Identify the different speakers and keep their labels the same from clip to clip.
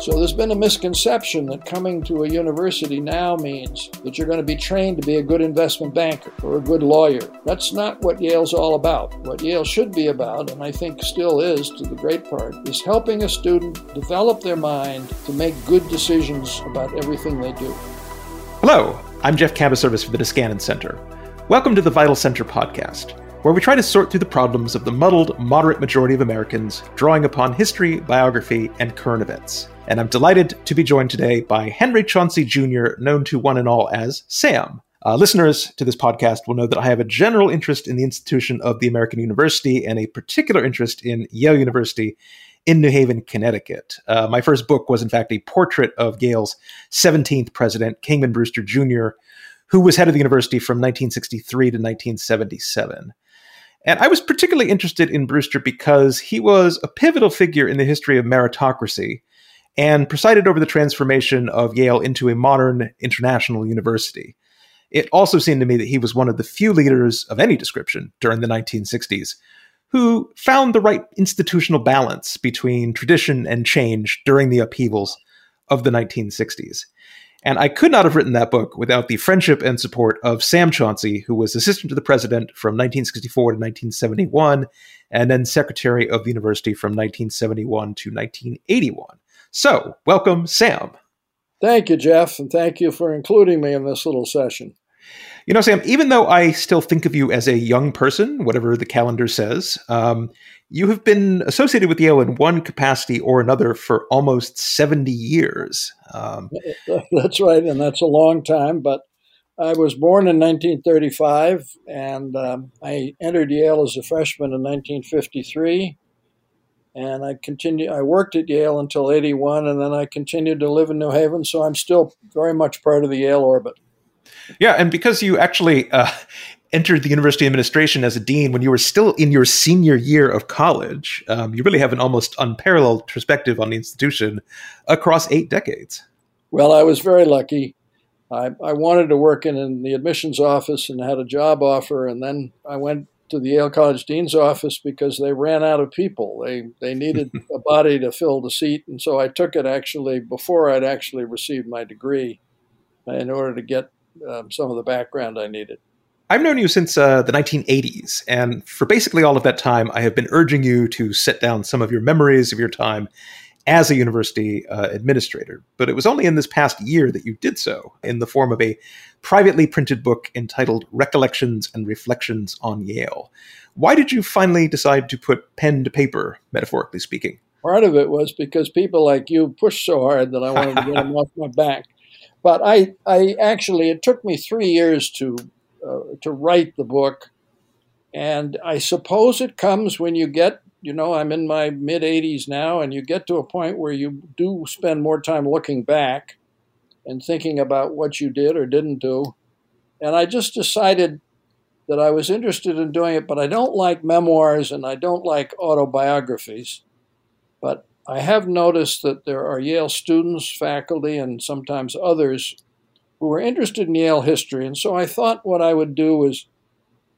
Speaker 1: So there's been a misconception that coming to a university now means that you're going to be trained to be a good investment banker or a good lawyer. That's not what Yale's all about. What Yale should be about, and I think still is to the great part, is helping a student develop their mind to make good decisions about everything they do.
Speaker 2: Hello, I'm Jeff Kabaservice for the Niskanen Center. Welcome to the Vital Center podcast where we try to sort through the problems of the muddled, moderate majority of Americans, drawing upon history, biography, and current events. And I'm delighted to be joined today by Henry Chauncey Jr., known to one and all as Sam. Uh, listeners to this podcast will know that I have a general interest in the institution of the American University and a particular interest in Yale University in New Haven, Connecticut. Uh, my first book was, in fact, a portrait of Yale's 17th president, Kingman Brewster Jr., who was head of the university from 1963 to 1977. And I was particularly interested in Brewster because he was a pivotal figure in the history of meritocracy and presided over the transformation of Yale into a modern international university. It also seemed to me that he was one of the few leaders of any description during the 1960s who found the right institutional balance between tradition and change during the upheavals of the 1960s. And I could not have written that book without the friendship and support of Sam Chauncey, who was assistant to the president from 1964 to 1971, and then secretary of the university from 1971 to 1981. So, welcome, Sam.
Speaker 1: Thank you, Jeff, and thank you for including me in this little session.
Speaker 2: You know, Sam, even though I still think of you as a young person, whatever the calendar says, um, you have been associated with Yale in one capacity or another for almost 70 years. Um,
Speaker 1: that's right, and that's a long time, but I was born in 1935, and um, I entered Yale as a freshman in 1953. And I continued. I worked at Yale until '81, and then I continued to live in New Haven. So I'm still very much part of the Yale orbit.
Speaker 2: Yeah, and because you actually uh, entered the university administration as a dean when you were still in your senior year of college, um, you really have an almost unparalleled perspective on the institution across eight decades.
Speaker 1: Well, I was very lucky. I, I wanted to work in, in the admissions office and had a job offer, and then I went to the Yale College Dean's office because they ran out of people. They they needed a body to fill the seat, and so I took it actually before I'd actually received my degree, in order to get um, some of the background I needed.
Speaker 2: I've known you since uh, the 1980s, and for basically all of that time, I have been urging you to set down some of your memories of your time as a university uh, administrator. But it was only in this past year that you did so in the form of a privately printed book entitled Recollections and Reflections on Yale. Why did you finally decide to put pen to paper, metaphorically speaking?
Speaker 1: Part of it was because people like you pushed so hard that I wanted to get them off my back. But I, I actually, it took me three years to, uh, to write the book. And I suppose it comes when you get you know, I'm in my mid 80s now, and you get to a point where you do spend more time looking back and thinking about what you did or didn't do. And I just decided that I was interested in doing it, but I don't like memoirs and I don't like autobiographies. But I have noticed that there are Yale students, faculty, and sometimes others who are interested in Yale history. And so I thought what I would do is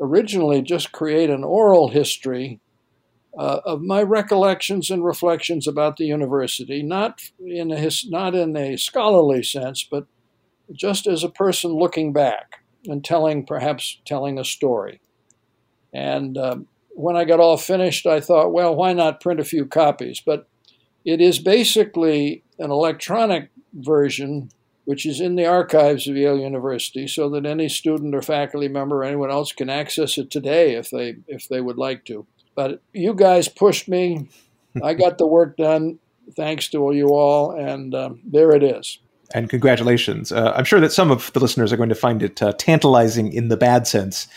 Speaker 1: originally just create an oral history uh, of my recollections and reflections about the university, not in a his, not in a scholarly sense, but just as a person looking back and telling perhaps telling a story. And um, when I got all finished, I thought, well, why not print a few copies? But it is basically an electronic version which is in the archives of Yale University, so that any student or faculty member or anyone else can access it today if they if they would like to. But you guys pushed me. I got the work done thanks to all you all, and um, there it is.
Speaker 2: And congratulations. Uh, I'm sure that some of the listeners are going to find it uh, tantalizing in the bad sense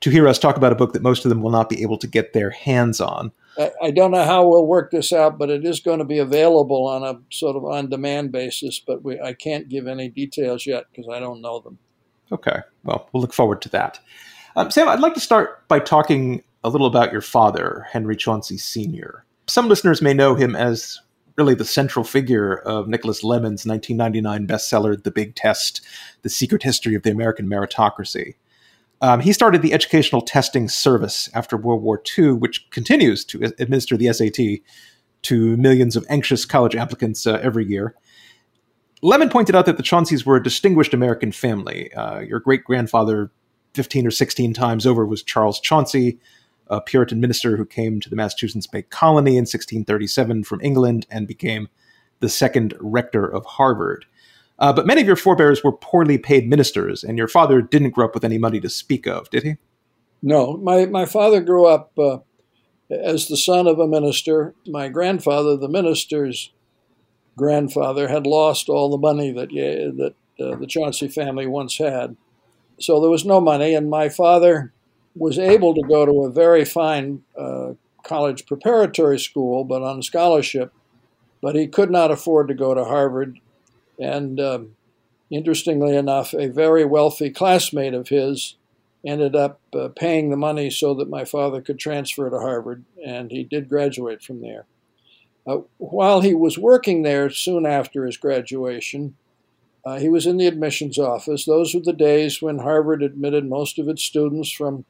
Speaker 2: to hear us talk about a book that most of them will not be able to get their hands on.
Speaker 1: I, I don't know how we'll work this out, but it is going to be available on a sort of on demand basis. But we, I can't give any details yet because I don't know them.
Speaker 2: Okay. Well, we'll look forward to that. Um, Sam, I'd like to start by talking a little about your father, Henry Chauncey Sr. Some listeners may know him as really the central figure of Nicholas Lemann's 1999 bestseller, The Big Test The Secret History of the American Meritocracy. Um, he started the Educational Testing Service after World War II, which continues to administer the SAT to millions of anxious college applicants uh, every year. Lemon pointed out that the Chaunceys were a distinguished American family. Uh, your great grandfather, 15 or 16 times over, was Charles Chauncy, a Puritan minister who came to the Massachusetts Bay Colony in 1637 from England and became the second rector of Harvard. Uh, but many of your forebears were poorly paid ministers, and your father didn't grow up with any money to speak of, did he?
Speaker 1: No, my, my father grew up uh, as the son of a minister. My grandfather, the minister's grandfather, had lost all the money that, that uh, the Chauncey family once had. So there was no money, and my father was able to go to a very fine uh, college preparatory school, but on scholarship. But he could not afford to go to Harvard. And um, interestingly enough, a very wealthy classmate of his ended up uh, paying the money so that my father could transfer to Harvard, and he did graduate from there. Uh, while he was working there soon after his graduation, uh, he was in the admissions office. Those were the days when Harvard admitted most of its students from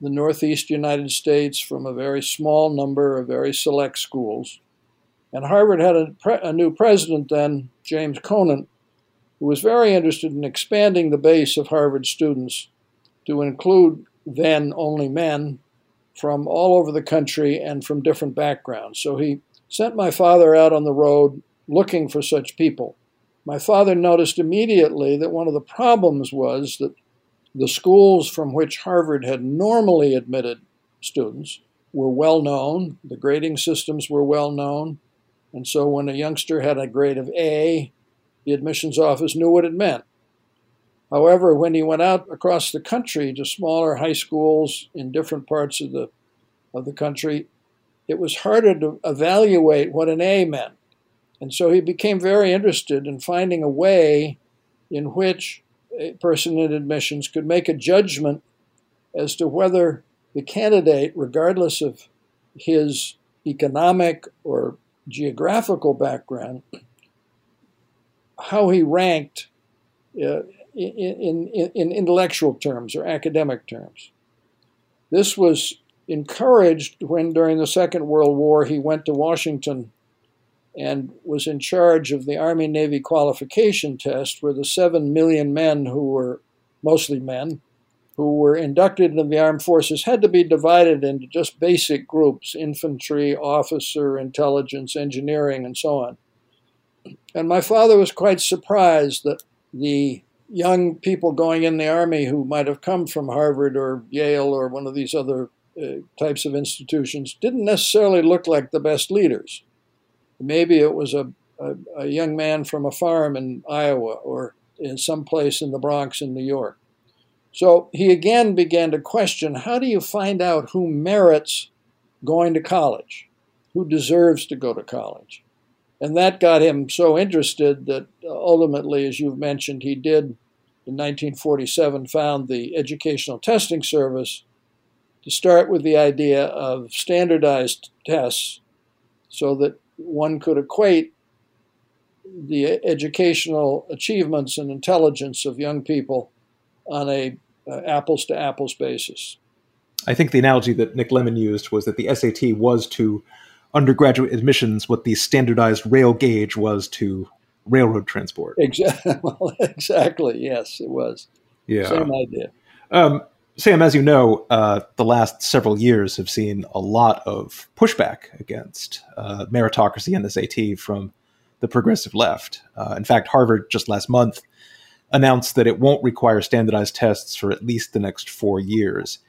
Speaker 1: the Northeast United States from a very small number of very select schools. And Harvard had a, pre- a new president then, James Conant, who was very interested in expanding the base of Harvard students to include then only men from all over the country and from different backgrounds. So he sent my father out on the road looking for such people. My father noticed immediately that one of the problems was that the schools from which Harvard had normally admitted students were well known, the grading systems were well known, and so when a youngster had a grade of A, the admissions office knew what it meant. However, when he went out across the country to smaller high schools in different parts of the of the country, it was harder to evaluate what an A meant. And so he became very interested in finding a way in which a person in admissions could make a judgment as to whether the candidate, regardless of his economic or geographical background, how he ranked uh, in, in, in intellectual terms or academic terms. This was encouraged when, during the Second World War, he went to Washington and was in charge of the Army Navy qualification test, where the seven million men who were mostly men who were inducted into the armed forces had to be divided into just basic groups infantry, officer, intelligence, engineering, and so on. And my father was quite surprised that the young people going in the army who might have come from Harvard or Yale or one of these other uh, types of institutions didn't necessarily look like the best leaders. Maybe it was a, a, a young man from a farm in Iowa or in some place in the Bronx in New York. So he again began to question how do you find out who merits going to college, who deserves to go to college? And that got him so interested that ultimately, as you've mentioned, he did in 1947 found the Educational Testing Service to start with the idea of standardized tests so that one could equate the educational achievements and intelligence of young people on a uh, apples to apples basis.
Speaker 2: I think the analogy that Nick Lemann used was that the SAT was to undergraduate admissions what the standardized rail gauge was to railroad transport.
Speaker 1: Exactly. Well, exactly. Yes, it was.
Speaker 2: Yeah.
Speaker 1: Same idea.
Speaker 2: Um, Sam, as you know, uh, the last several years have seen a lot of pushback against uh, meritocracy and SAT from the progressive left. Uh, in fact, Harvard just last month announced that it won't require standardized tests for at least the next four years.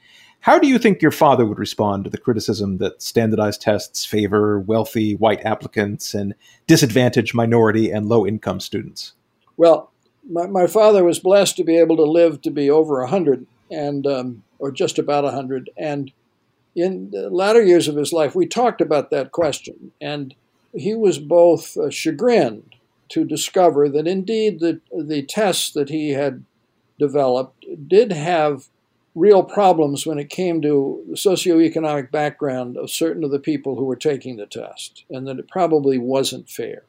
Speaker 2: How do you think your father would respond to the criticism that standardized tests favor wealthy white applicants and disadvantage minority and low income students?
Speaker 1: Well, my, my father was blessed to be able to live to be over 100 and um, or just about 100 and in the latter years of his life we talked about that question and he was both uh, chagrined to discover that indeed the, the tests that he had developed did have real problems when it came to the socioeconomic background of certain of the people who were taking the test, and that it probably wasn't fair.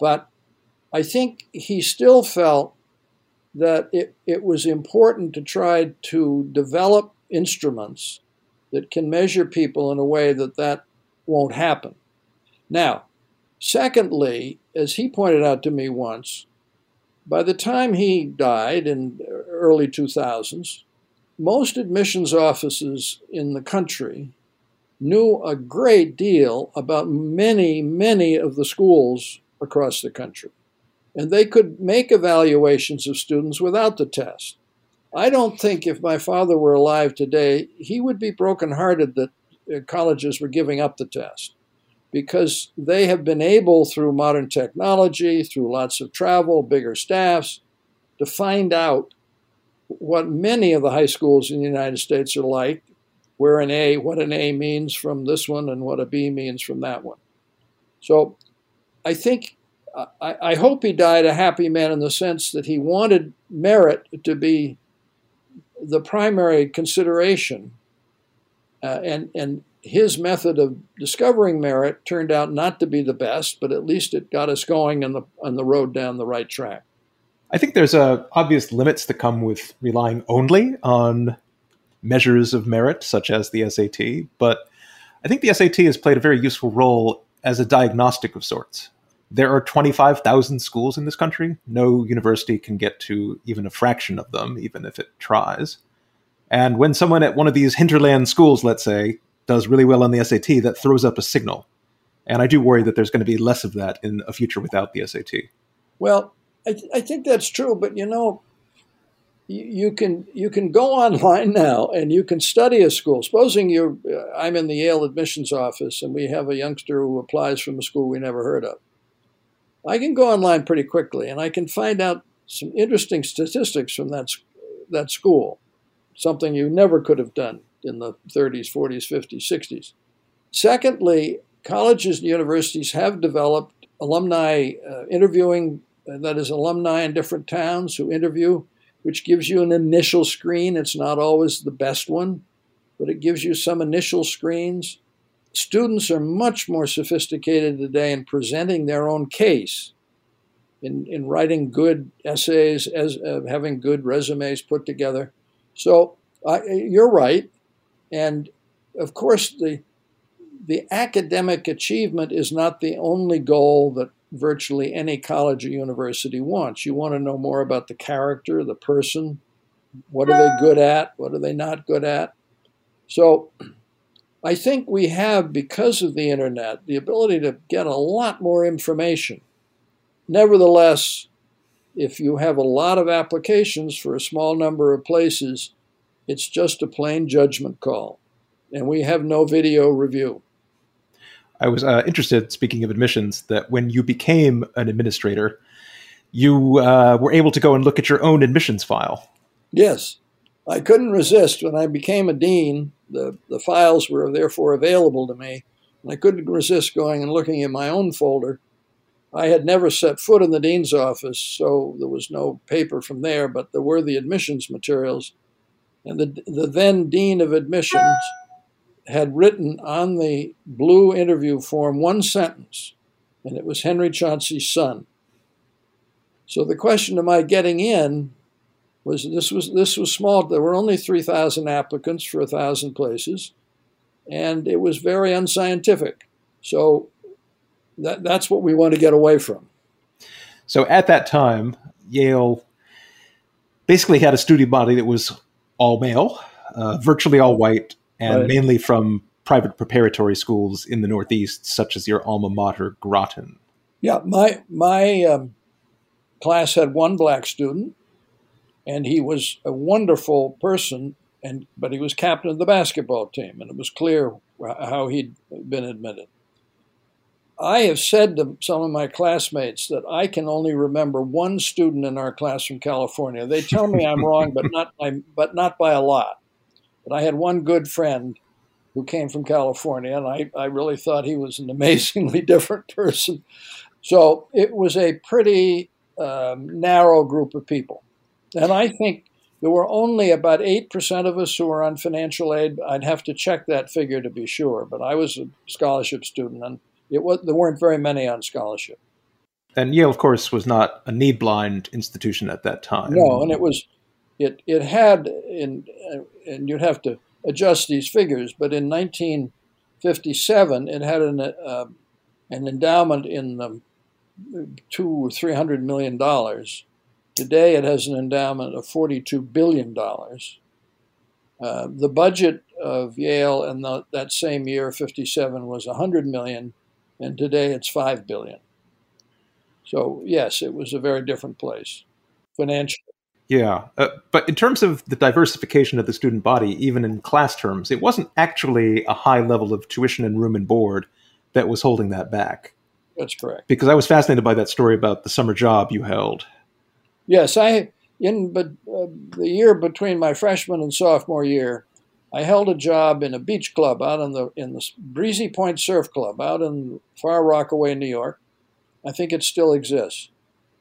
Speaker 1: But I think he still felt that it, it was important to try to develop instruments that can measure people in a way that that won't happen. Now, secondly, as he pointed out to me once, by the time he died in early 2000s, most admissions offices in the country knew a great deal about many, many of the schools across the country. And they could make evaluations of students without the test. I don't think if my father were alive today, he would be brokenhearted that uh, colleges were giving up the test because they have been able, through modern technology, through lots of travel, bigger staffs, to find out what many of the high schools in the United States are like, where an A, what an A means from this one, and what a B means from that one. So I think, I, I hope he died a happy man in the sense that he wanted merit to be the primary consideration. Uh, and, and his method of discovering merit turned out not to be the best, but at least it got us going on the, on the road down the right track.
Speaker 2: I think there's uh, obvious limits that come with relying only on measures of merit, such as the SAT, but I think the SAT has played a very useful role as a diagnostic of sorts. There are 25,000 schools in this country. No university can get to even a fraction of them, even if it tries. And when someone at one of these hinterland schools, let's say, does really well on the SAT, that throws up a signal. And I do worry that there's going to be less of that in a future without the SAT.
Speaker 1: Well, I, th- I think that's true, but you know, you, you can you can go online now and you can study a school. Supposing you're, uh, I'm in the Yale admissions office and we have a youngster who applies from a school we never heard of. I can go online pretty quickly and I can find out some interesting statistics from that that school, something you never could have done in the 30s, 40s, 50s, 60s. Secondly, colleges and universities have developed alumni uh, interviewing, uh, that is, alumni in different towns who interview, which gives you an initial screen. It's not always the best one, but it gives you some initial screens. Students are much more sophisticated today in presenting their own case, in, in writing good essays, as uh, having good resumes put together. So you're right. And of course, the, the academic achievement is not the only goal that virtually any college or university wants. You want to know more about the character, the person. What are they good at? What are they not good at? So I think we have, because of the internet, the ability to get a lot more information. Nevertheless, if you have a lot of applications for a small number of places, it's just a plain judgment call. And we have no video review.
Speaker 2: I was uh, interested, speaking of admissions, that when you became an administrator, you uh, were able to go and look at your own admissions file.
Speaker 1: Yes. I couldn't resist. When I became a dean, the, the files were therefore available to me. And I couldn't resist going and looking in my own folder. I had never set foot in the dean's office, so there was no paper from there, but there were the admissions materials. And the, the then dean of admissions had written on the blue interview form one sentence, and it was Henry Chauncey's son. So the question of my getting in was this was this was small. There were only three thousand applicants for a thousand places, and it was very unscientific. So that, that's what we want to get away from.
Speaker 2: So at that time, Yale basically had a student body that was all male, uh, virtually all white, and right. mainly from private preparatory schools in the Northeast, such as your alma mater, Groton.
Speaker 1: Yeah, my my um, class had one black student, and he was a wonderful person, and but he was captain of the basketball team, and it was clear how he'd been admitted. I have said to some of my classmates that I can only remember one student in our class from California. They tell me I'm wrong, but not by, but not by a lot. But I had one good friend who came from California, and I, I really thought he was an amazingly different person. So it was a pretty um, narrow group of people. And I think there were only about 8% of us who were on financial aid. I'd have to check that figure to be sure, but I was a scholarship student, and it was, there weren't very many on scholarship.
Speaker 2: And Yale, of course, was not a need blind institution at that time.
Speaker 1: No, and it was it it had in and you'd have to adjust these figures, but in 1957 it had an uh, an endowment in the two or three hundred million dollars. Today, it has an endowment of forty-two billion dollars. Uh, the budget of Yale in the, that same year, 57, was 100 million, and today it's 5 billion. So, yes, it was a very different place financially.
Speaker 2: Yeah, uh, but in terms of the diversification of the student body, even in class terms, it wasn't actually a high level of tuition and room and board that was holding that back.
Speaker 1: That's correct.
Speaker 2: Because I was fascinated by that story about the summer job you held.
Speaker 1: Yes, I in but uh, the year between my freshman and sophomore year, I held a job in a beach club out in the in the Breezy Point Surf Club out in Far Rockaway, New York. I think it still exists.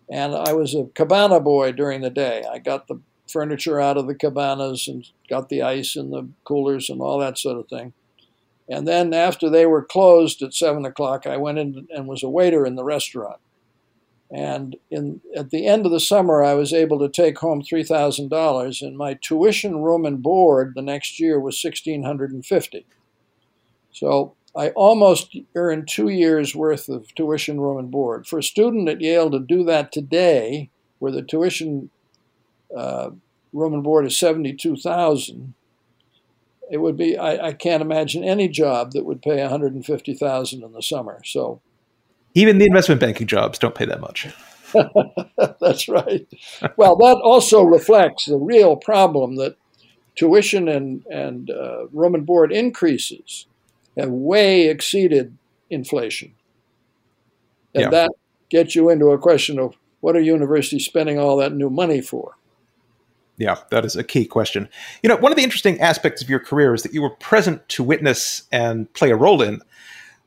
Speaker 1: And I was a cabana boy during the day. I got the furniture out of the cabanas and got the ice in the coolers and all that sort of thing. And then after they were closed at seven o'clock, I went in and was a waiter in the restaurant. And in, at the end of the summer, I was able to take home $3,000, and my tuition, room, and board the next year was 1650 So I almost earned two years' worth of tuition, room, and board. For a student at Yale to do that today, where the tuition, uh, room, and board is 72000 it would be I, I, can't imagine any job that would pay 150000 in the summer so
Speaker 2: even the investment banking jobs don't pay that much.
Speaker 1: That's right. Well, that also reflects the real problem that tuition and, and uh, room and board increases have way exceeded inflation. And yeah. that gets you into a question of what are universities spending all that new money for?
Speaker 2: Yeah, that is a key question. You know, one of the interesting aspects of your career is that you were present to witness and play a role in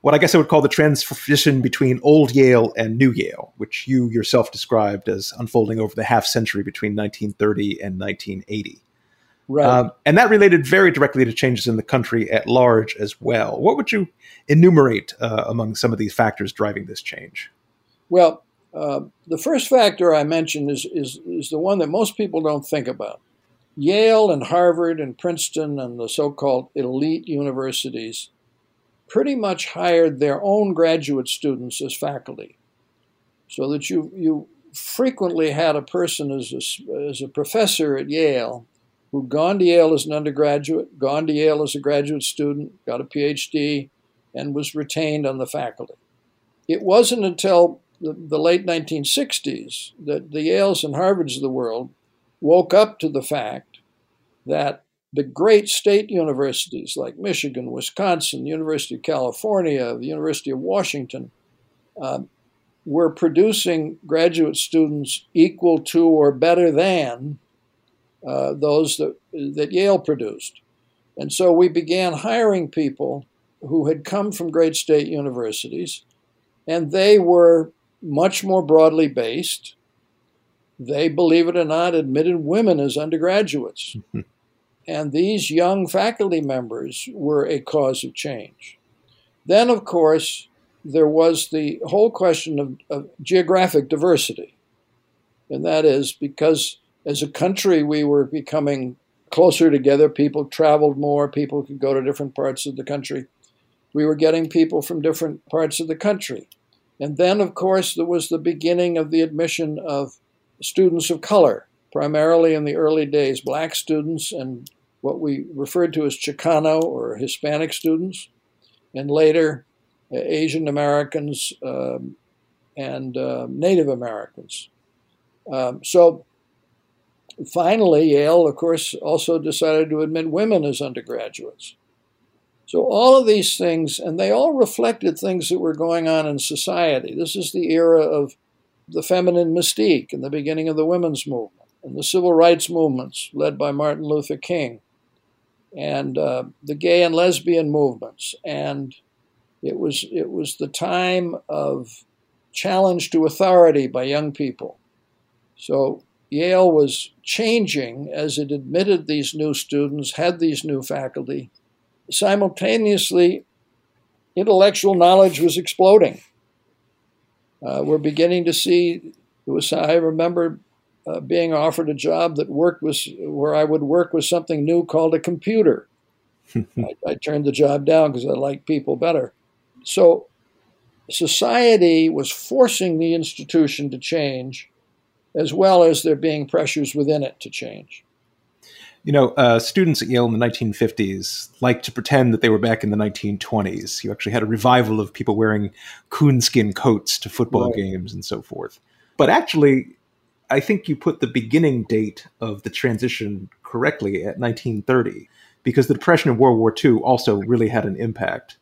Speaker 2: what I guess I would call the transition between old Yale and new Yale, which you yourself described as unfolding over the half century between 1930 and 1980.
Speaker 1: Right. Um,
Speaker 2: and that related very directly to changes in the country at large as well. What would you enumerate uh, among some of these factors driving this change?
Speaker 1: Well, uh, the first factor I mentioned is, is, is the one that most people don't think about. Yale and Harvard and Princeton and the so called elite universities pretty much hired their own graduate students as faculty. So that you, you frequently had a person as a, as a professor at Yale who'd gone to Yale as an undergraduate, gone to Yale as a graduate student, got a PhD, and was retained on the faculty. It wasn't until the, the late 1960s that the Yales and Harvards of the world woke up to the fact that the great state universities like Michigan, Wisconsin, University of California, the University of Washington, uh, were producing graduate students equal to or better than uh, those that, that Yale produced. And so we began hiring people who had come from great state universities, and they were much more broadly based. They, believe it or not, admitted women as undergraduates. And these young faculty members were a cause of change. Then, of course, there was the whole question of, of geographic diversity. And that is because as a country we were becoming closer together, people traveled more, people could go to different parts of the country. We were getting people from different parts of the country. And then, of course, there was the beginning of the admission of students of color, primarily in the early days, black students and what we referred to as Chicano or Hispanic students, and later uh, Asian Americans um, and uh, Native Americans. Um, so finally, Yale, of course, also decided to admit women as undergraduates. So all of these things, and they all reflected things that were going on in society. This is the era of the feminine mystique and the beginning of the women's movement and the civil rights movements led by Martin Luther King and uh, the gay and lesbian movements, and it was it was the time of challenge to authority by young people. So Yale was changing as it admitted these new students, had these new faculty. Simultaneously, intellectual knowledge was exploding. Uh, we're beginning to see. It was I remember uh, being offered a job that worked was where I would work with something new called a computer. I, I, turned the job down because I like people better. So society was forcing the institution to change, as well as there being pressures within it to change.
Speaker 2: You know, uh, students at Yale in the 1950s liked to pretend that they were back in the 1920s. You actually had a revival of people wearing coonskin coats to football right. games and so forth. But actually, I think you put the beginning date of the transition correctly at 1930, because the Depression and World War II also really had an impact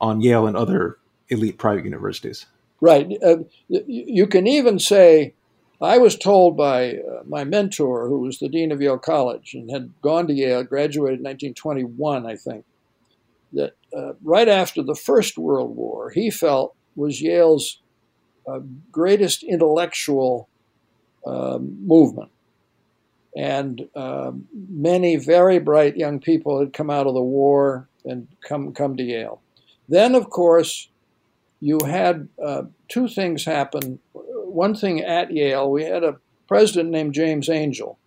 Speaker 2: on Yale and other elite private universities.
Speaker 1: Right. Uh, you can even say, I was told by uh, my mentor, who was the dean of Yale College and had gone to Yale, graduated in 1921, I think, that uh, right after the First World War, he felt was Yale's uh, greatest intellectual movement. And um, many very bright young people had come out of the war and come, come to Yale. Then, of course, you had uh, two things happen. One thing at Yale, we had a president named James Angell,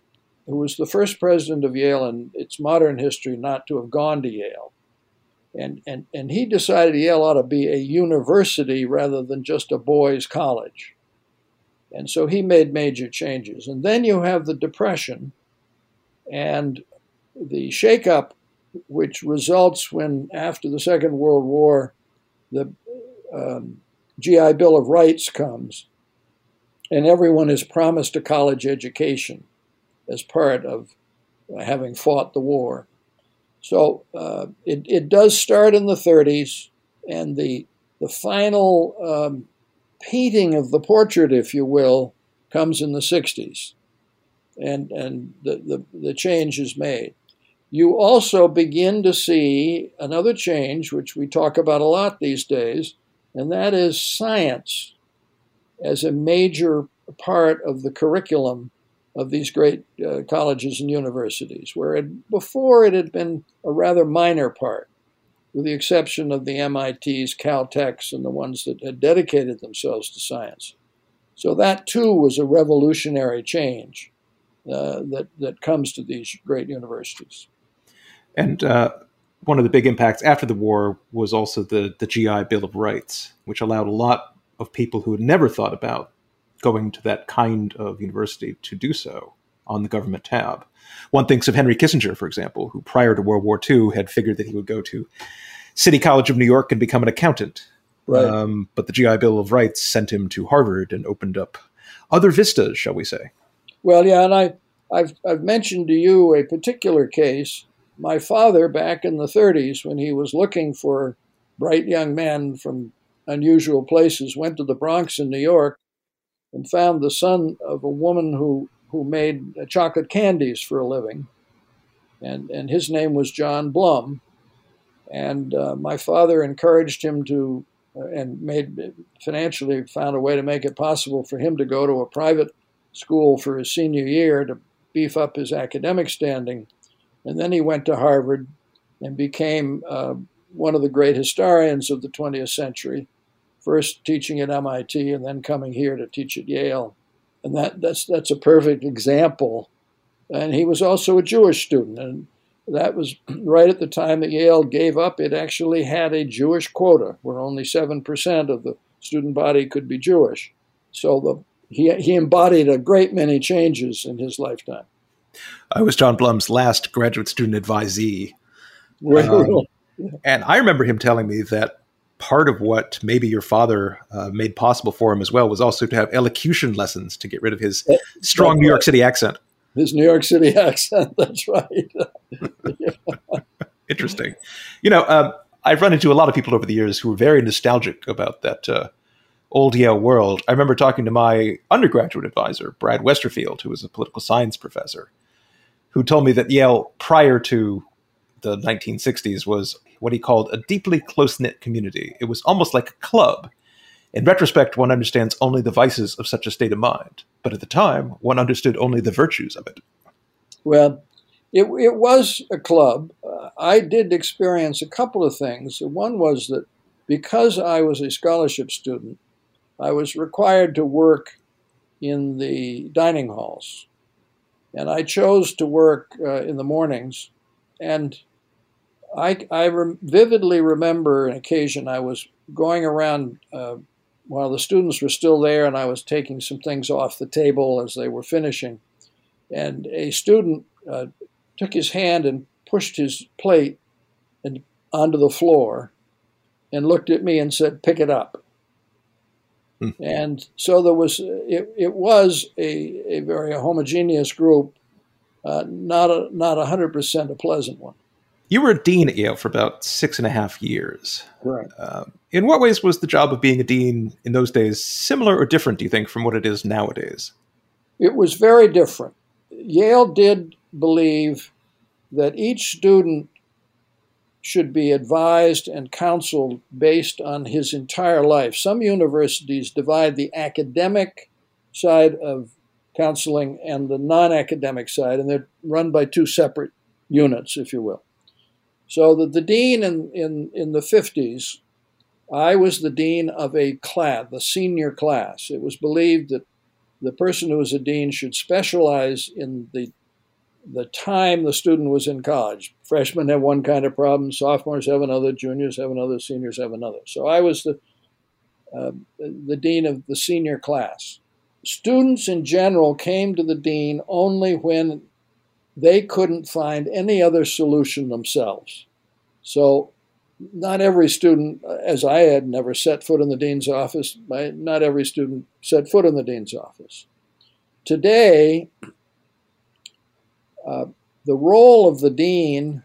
Speaker 1: who was the first president of Yale in its modern history not to have gone to Yale. And, and, and he decided Yale ought to be a university rather than just a boys' college. And so he made major changes. And then you have the Depression and the shakeup, which results when, after the Second World War, the um, GI Bill of Rights comes, and everyone is promised a college education as part of having fought the war. So uh, it, it does start in the 30s, and the, the final um, painting of the portrait, if you will, comes in the 60s, and, and the, the, the change is made. You also begin to see another change, which we talk about a lot these days, and that is science as a major part of the curriculum of these great uh, colleges and universities, where it, before it had been a rather minor part with the exception of the MITs, Caltechs, and the ones that had dedicated themselves to science. So that too was a revolutionary change uh, that that comes to these great universities.
Speaker 2: And uh, one of the big impacts after the war was also the the GI Bill of Rights, which allowed a lot of people who had never thought about going to that kind of university to do so on the government tab. One thinks of Henry Kissinger, for example, who prior to World War II had figured that he would go to City College of New York and become an accountant. Right. Um, but the GI Bill of Rights sent him to Harvard and opened up other vistas, shall we say?
Speaker 1: Well, yeah, and I, I've, I've mentioned to you a particular case. My father, back in the 30s, when he was looking for bright young men from unusual places, went to the Bronx in New York and found the son of a woman who who made chocolate candies for a living, and and his name was John Blum, and uh, my father encouraged him to uh, and made financially found a way to make it possible for him to go to a private school for his senior year to beef up his academic standing, and then he went to Harvard and became uh, one of the great historians of the 20th century, first teaching at MIT and then coming here to teach at Yale and that that's that's a perfect example. And he was also a Jewish student, and that was right at the time that Yale gave up. It actually had a Jewish quota, where only seven percent of the student body could be Jewish. So the he he embodied a great many changes in his lifetime.
Speaker 2: I was John Blum's last graduate student advisee. Um, and I remember him telling me that part of what maybe your father uh, made possible for him as well was also to have elocution lessons to get rid of his strong New York City accent.
Speaker 1: His New York City accent. That's right.
Speaker 2: Interesting. You know, um, I've run into a lot of people over the years who are very nostalgic about that uh, old Yale world. I remember talking to my undergraduate advisor, Brad Westerfield, who was a political science professor, who told me that Yale, prior to the 1960s, was what he called a deeply close knit community. It was almost like a club. In retrospect, one understands only the vices of such a state of mind, but at the time, one understood only the virtues of it.
Speaker 1: Well, it, it was a club. Uh, I did experience a couple of things. One was that because I was a scholarship student, I was required to work in the dining halls. And I chose to work uh, in the mornings. And I, I re- vividly remember an occasion I was going around uh, while the students were still there, and I was taking some things off the table as they were finishing. And a student uh, took his hand and pushed his plate and, onto the floor and looked at me and said, Pick it up. Hmm. And so there was, it, it was a, a very homogeneous group, uh, not a, not 100% a pleasant one.
Speaker 2: You were a dean at Yale for about six and a half years.
Speaker 1: Right.
Speaker 2: Uh, in what ways was the job of being a dean in those days similar or different, do you think, from what it is nowadays?
Speaker 1: It was very different. Yale did believe that each student should be advised and counseled based on his entire life. Some universities divide the academic side of counseling and the non academic side, and they're run by two separate units, if you will. So that the dean in, in, in the 50s, I was the dean of a class, the senior class. It was believed that the person who was a dean should specialize in the the time the student was in college. Freshmen have one kind of problem, sophomores have another, juniors have another, seniors have another. So I was the uh, the dean of the senior class. Students in general came to the dean only when they couldn't find any other solution themselves. So not every student, as I had never set foot in the dean's office, not every student set foot in the dean's office. Today, uh, the role of the dean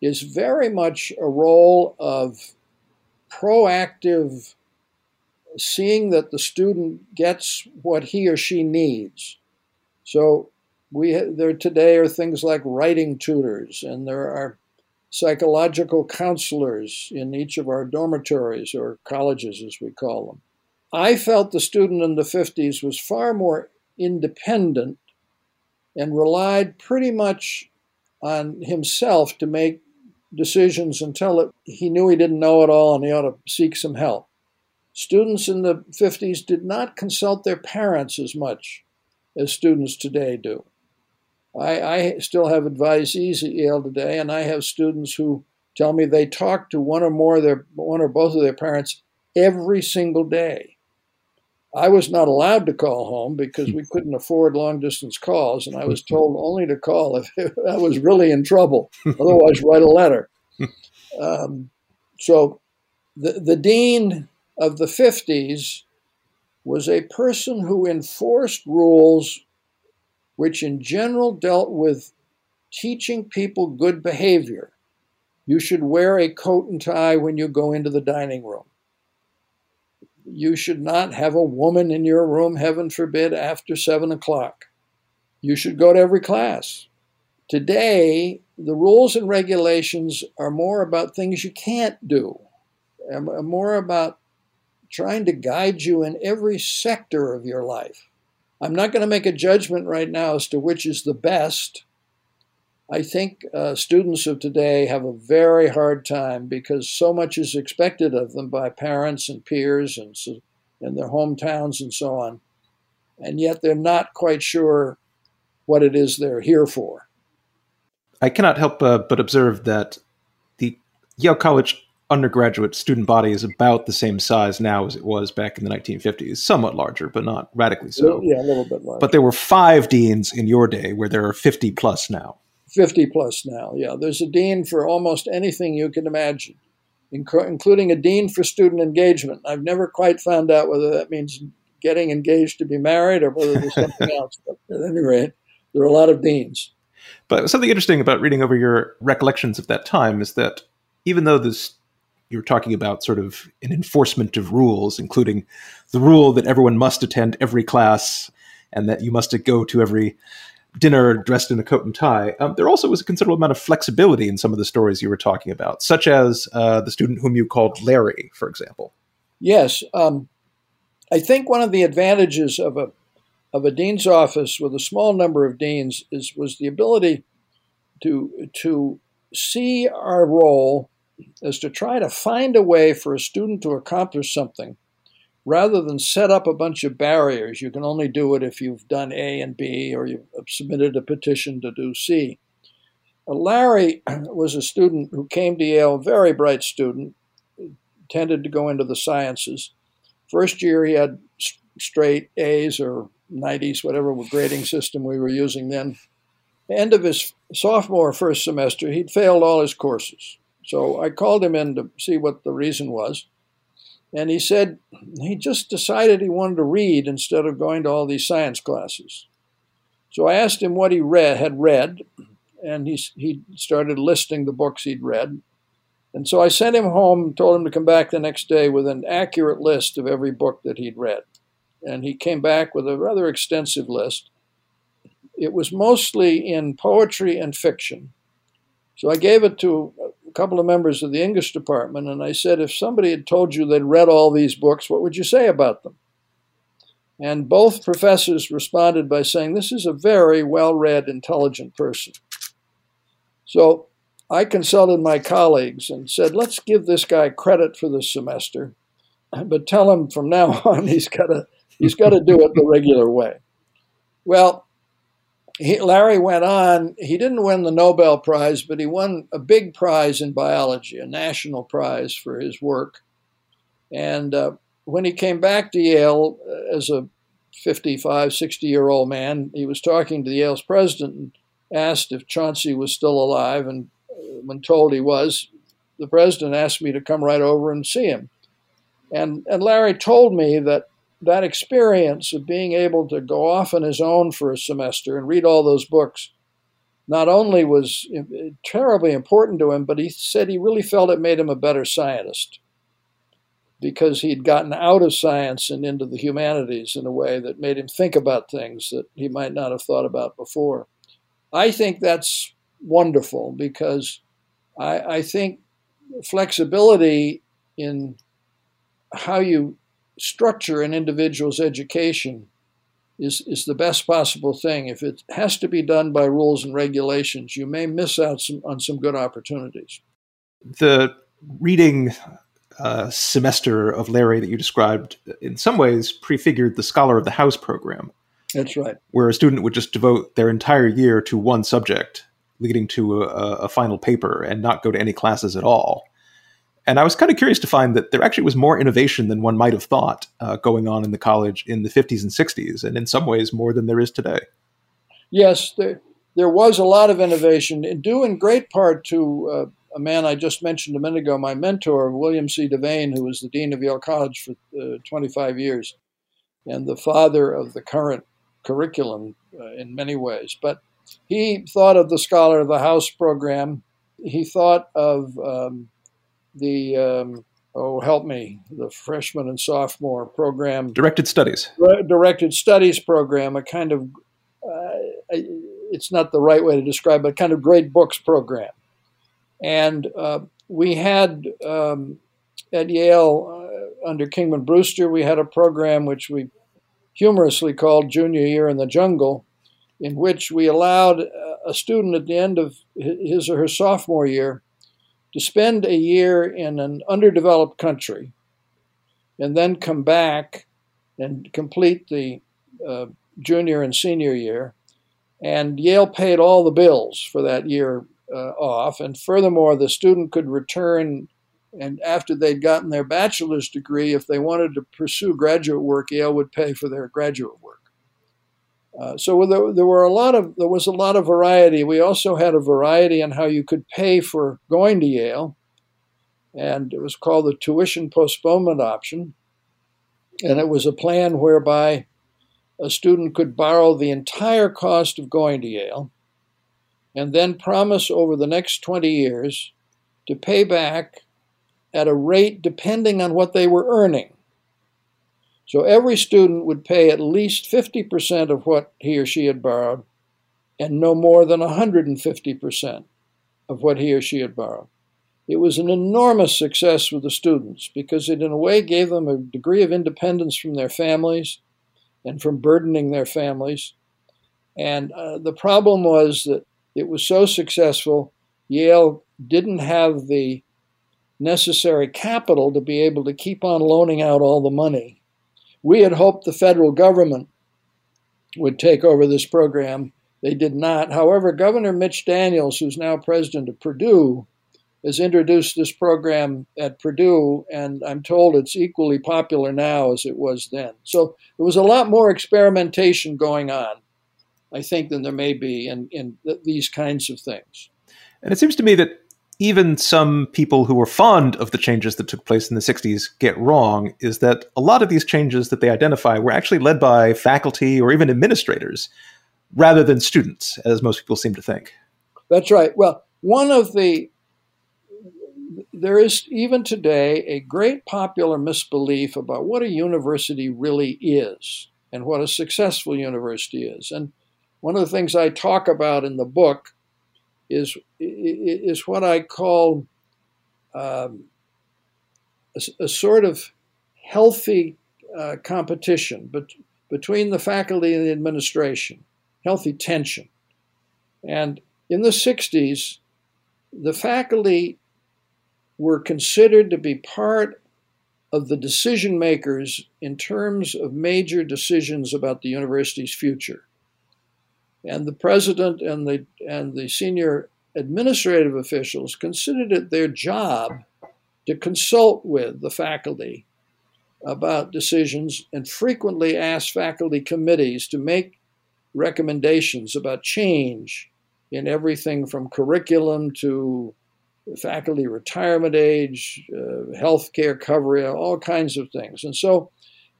Speaker 1: is very much a role of proactive seeing that the student gets what he or she needs. So we there today are things like writing tutors, and there are psychological counselors in each of our dormitories or colleges, as we call them. I felt the student in the 50s was far more independent and relied pretty much on himself to make decisions until it, he knew he didn't know it all and he ought to seek some help. Students in the 50s did not consult their parents as much as students today do. I, I still have advisees at Yale today, and I have students who tell me they talk to one or more of their one or both of their parents every single day. I was not allowed to call home because we couldn't afford long distance calls, and I was told only to call if I was really in trouble. Otherwise, write a letter. Um, so, the, the dean of the 50s was a person who enforced rules which, in general, dealt with teaching people good behavior. You should wear a coat and tie when you go into the dining room you should not have a woman in your room, heaven forbid, after seven o'clock. You should go to every class. Today, the rules and regulations are more about things you can't do, and more about trying to guide you in every sector of your life. I'm not going to make a judgment right now as to which is the best. I think uh, students of today have a very hard time because so much is expected of them by parents and peers and in their hometowns and so on, and yet they're not quite sure what it is they're here for.
Speaker 2: I cannot help uh, but observe that the Yale College undergraduate student body is about the same size now as it was back in the 1950s, somewhat larger, but not radically so.
Speaker 1: Yeah, a little bit larger.
Speaker 2: But there were five deans in your day, where there are 50 plus now.
Speaker 1: 50 plus now. Yeah, there's a dean for almost anything you can imagine, inc- including a dean for student engagement. I've never quite found out whether that means getting engaged to be married or whether there's something else. But at any rate, there are a lot of deans.
Speaker 2: But something interesting about reading over your recollections of that time is that even though this you're talking about sort of an enforcement of rules, including the rule that everyone must attend every class and that you must go to every dinner dressed in a coat and tie, um, there also was a considerable amount of flexibility in some of the stories you were talking about, such as uh, the student whom you called Larry, for example.
Speaker 1: Yes, um, I think one of the advantages of a of a dean's office with a small number of deans is was the ability to to see our role as to try to find a way for a student to accomplish something rather than set up a bunch of barriers, you can only do it if you've done A and B or you've submitted a petition to do C. Uh, Larry was a student who came to Yale, very bright student, tended to go into the sciences. First year, he had straight A's or 90s, whatever grading system we were using then. End of his sophomore first semester, he'd failed all his courses. So I called him in to see what the reason was. And he said he just decided he wanted to read instead of going to all these science classes. So I asked him what he read, had read, and he, he started listing the books he'd read. And so I sent him home, told him to come back the next day with an accurate list of every book that he'd read. And he came back with a rather extensive list. It was mostly in poetry and fiction. So I gave it to a couple of members of the English department, and I said, if somebody had told you they'd read all these books, what would you say about them? And both professors responded by saying, This is a very well read, intelligent person. So I consulted my colleagues and said, let's give this guy credit for this semester, but tell him from now on he's got to he's got to do it the regular way. Well, he, Larry went on. He didn't win the Nobel Prize, but he won a big prize in biology, a national prize for his work. And uh, when he came back to Yale uh, as a 55, 60 year old man, he was talking to Yale's president and asked if Chauncey was still alive, and uh, when told he was, the president asked me to come right over and see him. And, and Larry told me that that experience of being able to go off on his own for a semester and read all those books not only was eh, terribly important to him, but he said he really felt it made him a better scientist because he'd gotten out of science and into the humanities in a way that made him think about things that he might not have thought about before. I think that's wonderful because I, I think flexibility in how you structure an individual's education is, is the best possible thing. If it has to be done by rules and regulations, you may miss out some, on some good opportunities.
Speaker 2: The reading uh, semester of Larry that you described, in some ways, prefigured the Scholar of the House program.
Speaker 1: That's right.
Speaker 2: Where a student would just devote their entire year to one subject, leading to a, a final paper, and not go to any classes at all. And I was kind of curious to find that there actually was more innovation than one might have thought uh, going on in the college in the 50s and 60s, and in some ways more than there is today.
Speaker 1: Yes, there, there was a lot of innovation, due in great part to uh, a man I just mentioned a minute ago, my mentor, William C. DeVane, who was the dean of Yale College for uh, 25 years and the father of the current curriculum uh, in many ways. But he thought of the Scholar of the House program. He thought of um, the, um, oh, help me, the freshman and sophomore program.
Speaker 2: Directed studies.
Speaker 1: Directed studies program, a kind of, uh, it's not the right way to describe it, a kind of great books program. And uh, we had um, at Yale, uh, under Kingman Brewster, we had a program which we humorously called Junior Year in the Jungle, in which we allowed a student at the end of his or her sophomore year to spend a year in an underdeveloped country and then come back and complete the uh, junior and senior year. And Yale paid all the bills for that year uh, off. And furthermore, the student could return and after they'd gotten their bachelor's degree, if they wanted to pursue graduate work, Yale would pay for their graduate work. Uh, so there, there, were a lot of there was a lot of variety. We also had a variety in how you could pay for going to Yale, and it was called the tuition postponement option. And it was a plan whereby a student could borrow the entire cost of going to Yale, and then promise over the next 20 years to pay back at a rate depending on what they were earning. So every student would pay at least 50% of what he or she had borrowed and no more than 150% of what he or she had borrowed. It was an enormous success with the students because it, in a way, gave them a degree of independence from their families and from burdening their families. And uh, the problem was that it was so successful, Yale didn't have the necessary capital to be able to keep on loaning out all the money. We had hoped the federal government would take over this program They did not. However, Governor Mitch Daniels, who's now president of Purdue, has introduced this program at Purdue, and I'm told it's equally popular now as it was then. So there was a lot more experimentation going on, I think, than there may be in, in th- these kinds of things.
Speaker 2: And it seems to me that even some people who were fond of the changes that took place in the 60s get wrong is that a lot of these changes that they identify were actually led by faculty or even administrators rather than students, as most people seem to think.
Speaker 1: That's right. Well, one of the there is even today a great popular misbelief about what a university really is and what a successful university is. And one of the things I talk about in the book is is what I call um, a, a, sort of healthy uh, competition but, between the faculty and the administration, healthy tension. And in the 60s, the faculty were considered to be part of the decision makers in terms of major decisions about the university's future. And the president and the, and the senior administrative officials considered it their job to consult with the faculty about decisions and frequently asked faculty committees to make recommendations about change in everything from curriculum to faculty retirement age, uh, health care coverage, all kinds of things. And so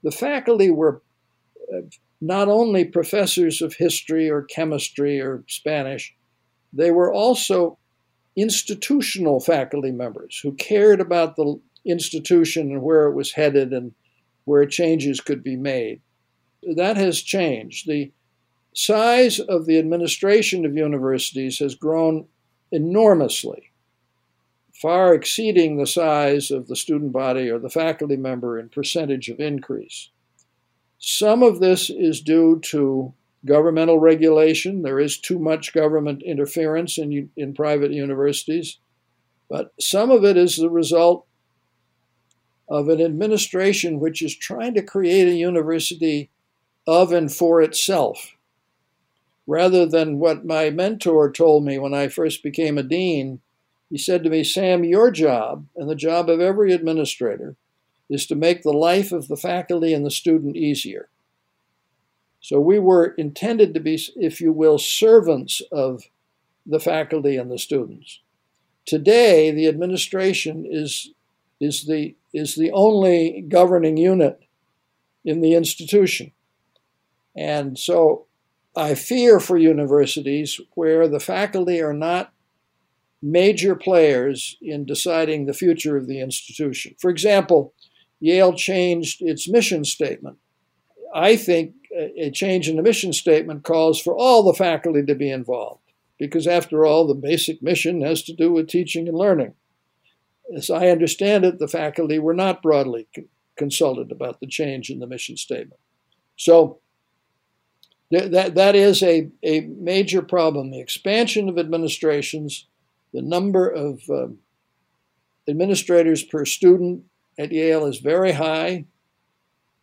Speaker 1: the faculty were uh, not only professors of history or chemistry or Spanish, they were also institutional faculty members who cared about the institution and where it was headed and where changes could be made. That has changed. The size of the administration of universities has grown enormously, far exceeding the size of the student body or the faculty member in percentage of increase. Some of this is due to governmental regulation. There is too much government interference in, in private universities. But some of it is the result of an administration which is trying to create a university of and for itself. Rather than what my mentor told me when I first became a dean, he said to me, Sam, your job and the job of every administrator is to make the life of the faculty and the student easier. So we were intended to be, if you will, servants of the faculty and the students. Today, the administration is, is, the, is the only governing unit in the institution. And so I fear for universities where the faculty are not major players in deciding the future of the institution. For example, Yale changed its mission statement. I think a change in the mission statement calls for all the faculty to be involved, because after all, the basic mission has to do with teaching and learning. As I understand it, the faculty were not broadly consulted about the change in the mission statement. So th- that, that is a, a major problem. The expansion of administrations, the number of um, administrators per student at Yale is very high,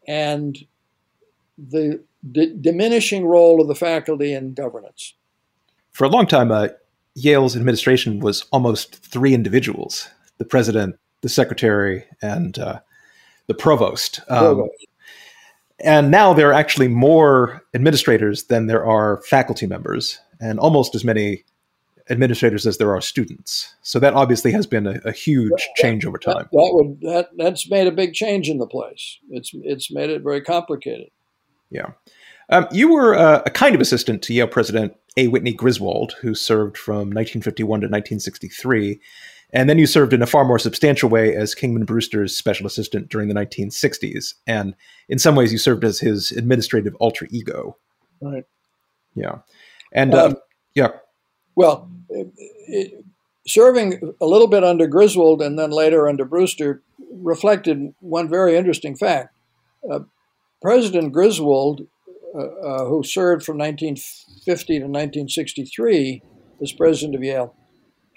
Speaker 1: and the d- diminishing role of the faculty in governance.
Speaker 2: For a long time, uh, Yale's administration was almost three individuals the president, the secretary, and uh, the provost. Um, provost. And now there are actually more administrators than there are faculty members, and almost as many administrators as there are students. So that obviously has been a, a huge that, change over time.
Speaker 1: That, that, would that that's made a big change in the place. It's it's made it very complicated.
Speaker 2: Yeah. Um, you were uh, a kind of assistant to Yale President A. Whitney Griswold, who served from 1951 to 1963. And then you served in a far more substantial way as Kingman Brewster's special assistant during the 1960s. And in some ways, you served as his administrative alter ego.
Speaker 1: Right.
Speaker 2: Yeah. And um, um, yeah.
Speaker 1: Well, it, it, serving a little bit under Griswold and then later under Brewster reflected one very interesting fact. Uh, President Griswold, uh, uh, who served from 1950 to 1963 as president of Yale,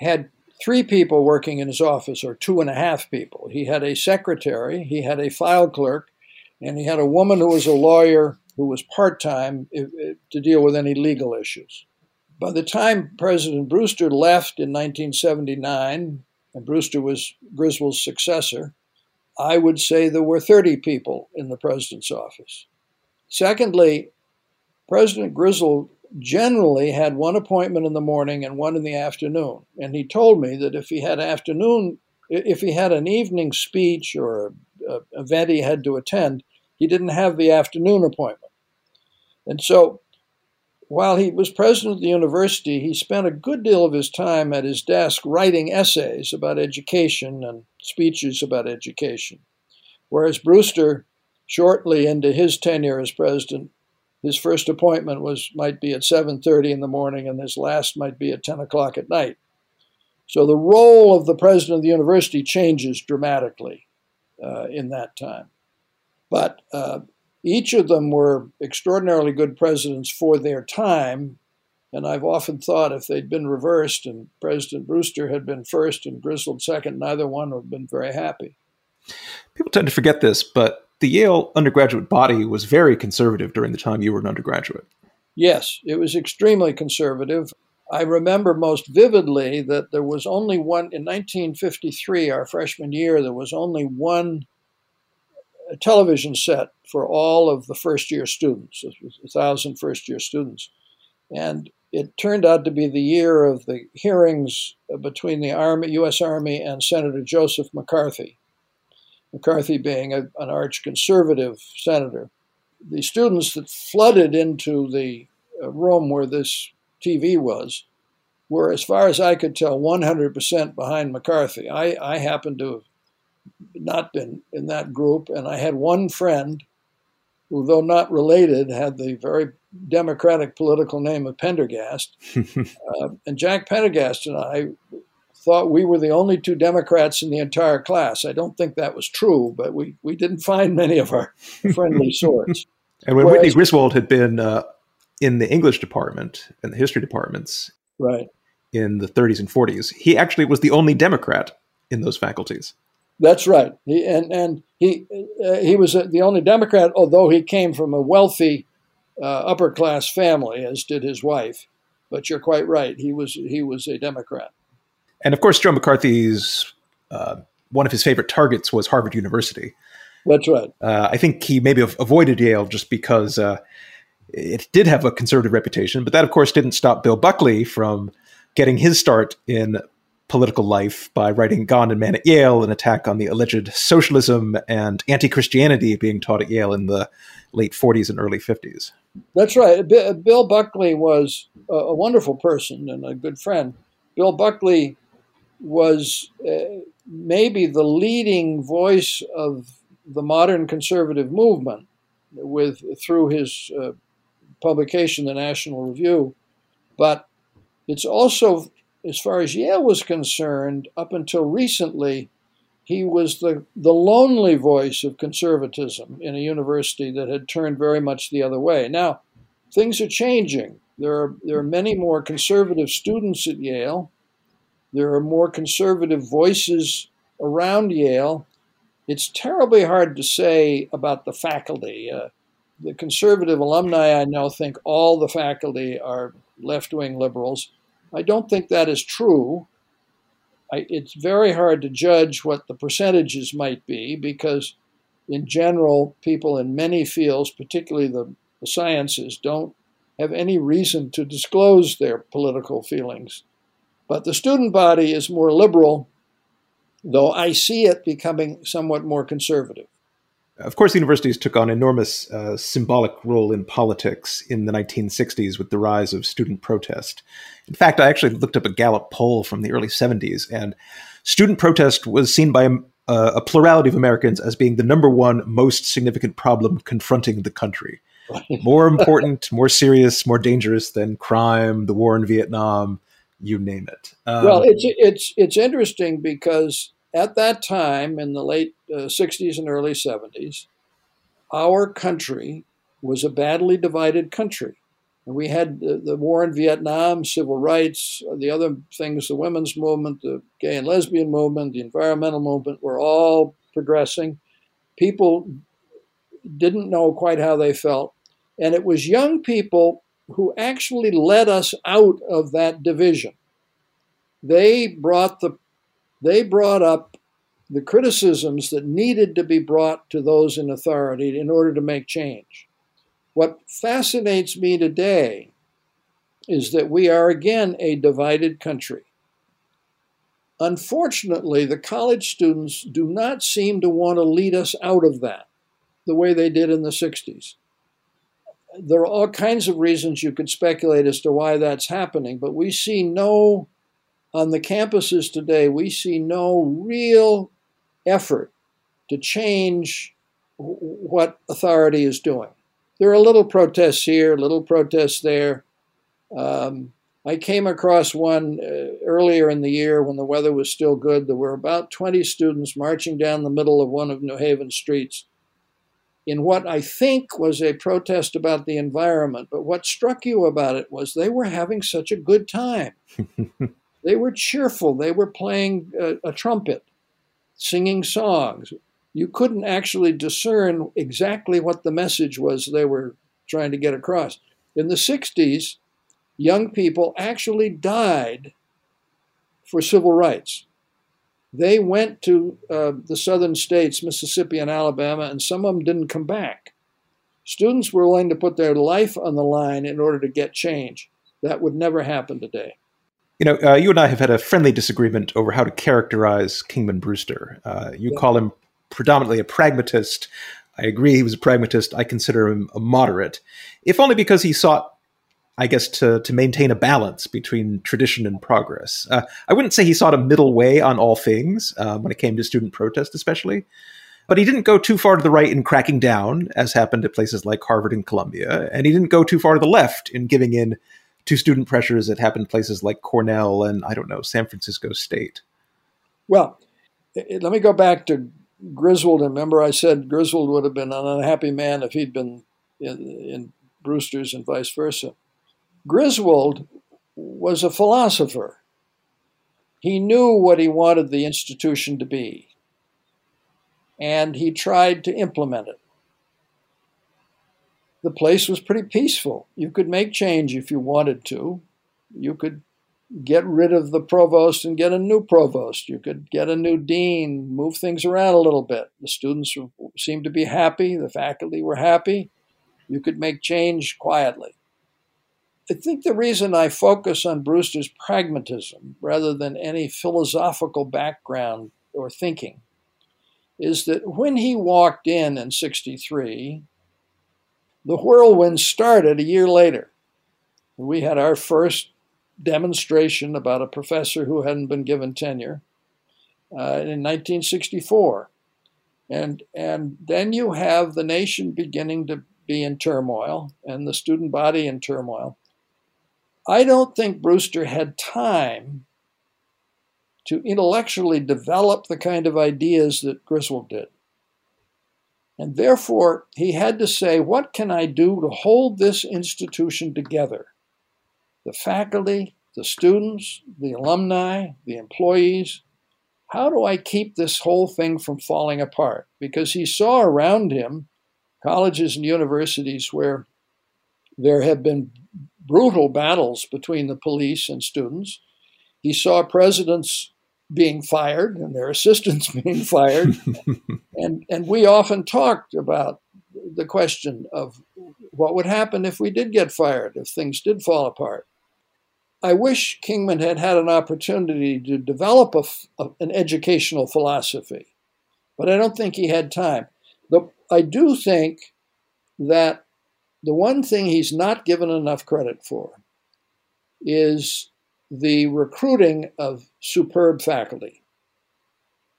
Speaker 1: had three people working in his office, or two and a half people. He had a secretary, he had a file clerk, and he had a woman who was a lawyer who was part time to deal with any legal issues. By the time President Brewster left in 1979, and Brewster was Griswold's successor, I would say there were 30 people in the president's office. Secondly, President Griswold generally had one appointment in the morning and one in the afternoon. And he told me that if he had afternoon, if he had an evening speech or an event he had to attend, he didn't have the afternoon appointment. And so while he was president of the university, he spent a good deal of his time at his desk writing essays about education and speeches about education. Whereas Brewster, shortly into his tenure as president, his first appointment was might be at 7:30 in the morning, and his last might be at 10 o'clock at night. So the role of the president of the university changes dramatically uh, in that time. But uh, each of them were extraordinarily good presidents for their time. And I've often thought if they'd been reversed and President Brewster had been first and Griswold second, neither one would have been very happy.
Speaker 2: People tend to forget this, but the Yale undergraduate body was very conservative during the time you were an undergraduate.
Speaker 1: Yes, it was extremely conservative. I remember most vividly that there was only one, in 1953, our freshman year, there was only one a television set for all of the first year students, a thousand first year students. And it turned out to be the year of the hearings between the Army, U.S. Army and Senator Joseph McCarthy. McCarthy being a, an arch conservative senator. The students that flooded into the uh, room where this TV was were, as far as I could tell, 100% behind McCarthy. I, I happened to not been in that group. And I had one friend who, though not related, had the very democratic political name of Pendergast. uh, and Jack Pendergast and I thought we were the only two Democrats in the entire class. I don't think that was true, but we, we didn't find many of our friendly sorts.
Speaker 2: and when Whereas, Whitney Griswold had been uh, in the English department and the history departments
Speaker 1: right.
Speaker 2: in the 30s and 40s, he actually was the only Democrat in those faculties.
Speaker 1: That's right. He, and and he uh, he was the only Democrat, although he came from a wealthy uh, upper class family, as did his wife. But you're quite right. He was he was a Democrat.
Speaker 2: And of course, Joe McCarthy's uh, one of his favorite targets was Harvard University.
Speaker 1: That's right.
Speaker 2: Uh, I think he maybe avoided Yale just because uh, it did have a conservative reputation, but that, of course, didn't stop Bill Buckley from getting his start in political life by writing God and Man at Yale, an attack on the alleged socialism and anti Christianity being taught at Yale in the late 40s and early 50s.
Speaker 1: That's right. Bill Buckley was a wonderful person and a good friend. Bill Buckley was uh, maybe the leading voice of the modern conservative movement with through his uh, publication, the National Review. But it's also as far as Yale was concerned, up until recently, he was the, the lonely voice of conservatism in a university that had turned very much the other way. Now, things are changing. There are, there are many more conservative students at Yale. There are more conservative voices around Yale. It's terribly hard to say about the faculty. Uh, the conservative alumni I know think all the faculty are left wing liberals. I don't think that is true. I, it's very hard to judge what the percentages might be because, in general, people in many fields, particularly the, the sciences, don't have any reason to disclose their political feelings. But the student body is more liberal, though I see it becoming somewhat more conservative.
Speaker 2: Of course, universities took on enormous uh, symbolic role in politics in the 1960s with the rise of student protest. In fact, I actually looked up a Gallup poll from the early 70s, and student protest was seen by a, a plurality of Americans as being the number one most significant problem confronting the country. More important, more serious, more dangerous than crime, the war in Vietnam, you name it.
Speaker 1: Um, well, it's it's it's interesting because at that time, in the late uh, 60s and early 70s, our country was a badly divided country. And we had the, the, war in Vietnam, civil rights, the other things, the women's movement, the gay and lesbian movement, the environmental movement were all progressing. People didn't know quite how they felt. And it was young people who actually led us out of that division. They brought the they brought up the criticisms that needed to be brought to those in authority in order to make change. What fascinates me today is that we are again a divided country. Unfortunately, the college students do not seem to want to lead us out of that the way they did in the 60s. There are all kinds of reasons you could speculate as to why that's happening, but we see no, on the campuses today, we see no real effort to change what authority is doing. There are little protests here, little protests there. Um, I came across one uh, earlier in the year when the weather was still good. There were about 20 students marching down the middle of one of New Haven streets in what I think was a protest about the environment. But what struck you about it was they were having such a good time. they were cheerful. They were playing a, a trumpet, singing songs. You couldn't actually discern exactly what the message was they were trying to get across. In the 60s, young people actually died for civil rights. They went to uh, the southern states, Mississippi and Alabama, and some of them didn't come back. Students were willing to put their life on the line in order to get change. That would never happen today.
Speaker 2: You know, uh, you and I have had a friendly disagreement over how to characterize Kingman Brewster. Uh, you yeah. call him predominantly a pragmatist. I agree he was a pragmatist. I consider him a moderate, if only because he sought I guess, to to maintain a balance between tradition and progress. Uh, I wouldn't say he sought a middle way on all things uh, when it came to student protest, especially. But he didn't go too far to the right in cracking down, as happened at places like Harvard and Columbia, and he didn't go too far to the left in giving in to student pressures that happened places like Cornell and I don't know San Francisco State.
Speaker 1: Well, let me go back to Griswold. And remember, I said Griswold would have been an unhappy man if he'd been in, in Brewster's and vice versa. Griswold was a philosopher. He knew what he wanted the institution to be, and he tried to implement it. The place was pretty peaceful. You could make change if you wanted to. You could get rid of the provost and get a new provost. You could get a new dean, move things around a little bit. The students seemed to be happy, the faculty were happy. You could make change quietly. I think the reason I focus on Brewster's pragmatism rather than any philosophical background or thinking is that when he walked in in 63, the whirlwind started a year later. We had our first demonstration about a professor who hadn't been given tenure uh, in 1964. And, and then you have the nation beginning to be in turmoil and the student body in turmoil. I don't think Brewster had time to intellectually develop the kind of ideas that Griswold did. And therefore, he had to say, what can I do to hold this institution together? The faculty, the students, the alumni, the employees. How do I keep this whole thing from falling apart? Because he saw around him colleges and universities where there have been brutal battles between the police and students. He saw presidents being fired and their assistants being fired. and, and we often talked about the question of what would happen if we did get fired, if things did fall apart. I wish Kingman had had an opportunity to develop a, a, an educational philosophy, but I don't think he had time. The, I do think that the one thing he's not given enough credit for is the recruiting of superb faculty.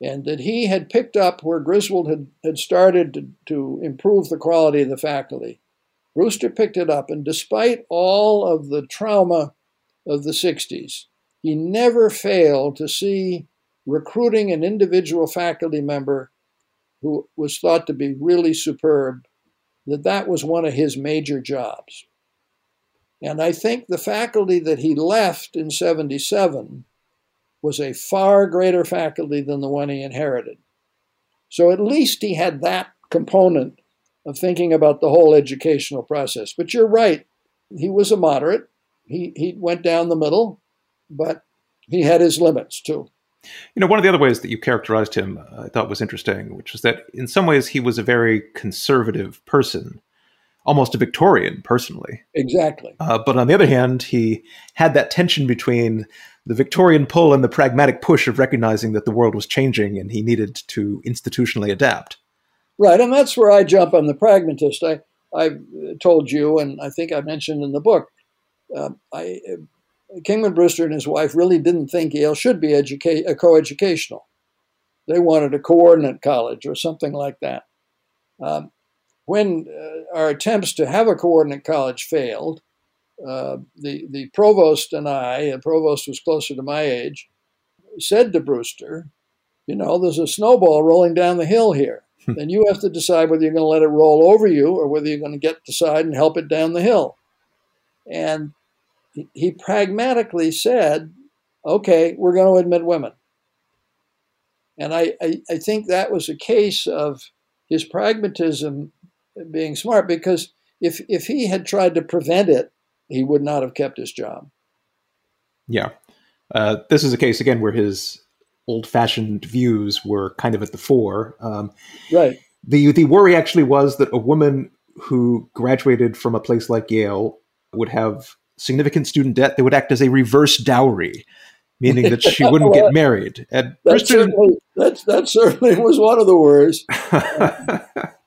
Speaker 1: And that he had picked up where Griswold had, had started to, to improve the quality of the faculty. Brewster picked it up, and despite all of the trauma of the 60s, he never failed to see recruiting an individual faculty member who was thought to be really superb that that was one of his major jobs. And I think the faculty that he left in 77 was a far greater faculty than the one he inherited. So at least he had that component of thinking about the whole educational process. But you're right, he was a moderate. He, he went down the middle, but he had his limits too.
Speaker 2: You know, one of the other ways that you characterized him, uh, I thought was interesting, which was that in some ways he was a very conservative person, almost a Victorian personally.
Speaker 1: Exactly.
Speaker 2: Uh, but on the other hand, he had that tension between the Victorian pull and the pragmatic push of recognizing that the world was changing and he needed to institutionally adapt.
Speaker 1: Right, and that's where I jump on the pragmatist. I I told you, and I think I mentioned in the book, uh, I, Kingman Brewster and his wife really didn't think Yale should be educa- uh, coeducational. They wanted a coordinate college or something like that. Um, when uh, our attempts to have a coordinate college failed, uh, the the provost and I, the provost was closer to my age, said to Brewster, "You know, there's a snowball rolling down the hill here. Hmm. and you have to decide whether you're going to let it roll over you or whether you're going to get the side and help it down the hill." And he, he pragmatically said, "Okay, we're going to admit women." And I, I, I think that was a case of his pragmatism being smart because if if he had tried to prevent it he would not have kept his job.
Speaker 2: Yeah. Uh, this is a case, again, where his old fashioned views were kind of at the fore. Um,
Speaker 1: right.
Speaker 2: The, the worry actually was that a woman who graduated from a place like Yale would have significant student debt that would act as a reverse dowry, meaning that she wouldn't get married.
Speaker 1: And that, certainly, that, that certainly was one of the worries.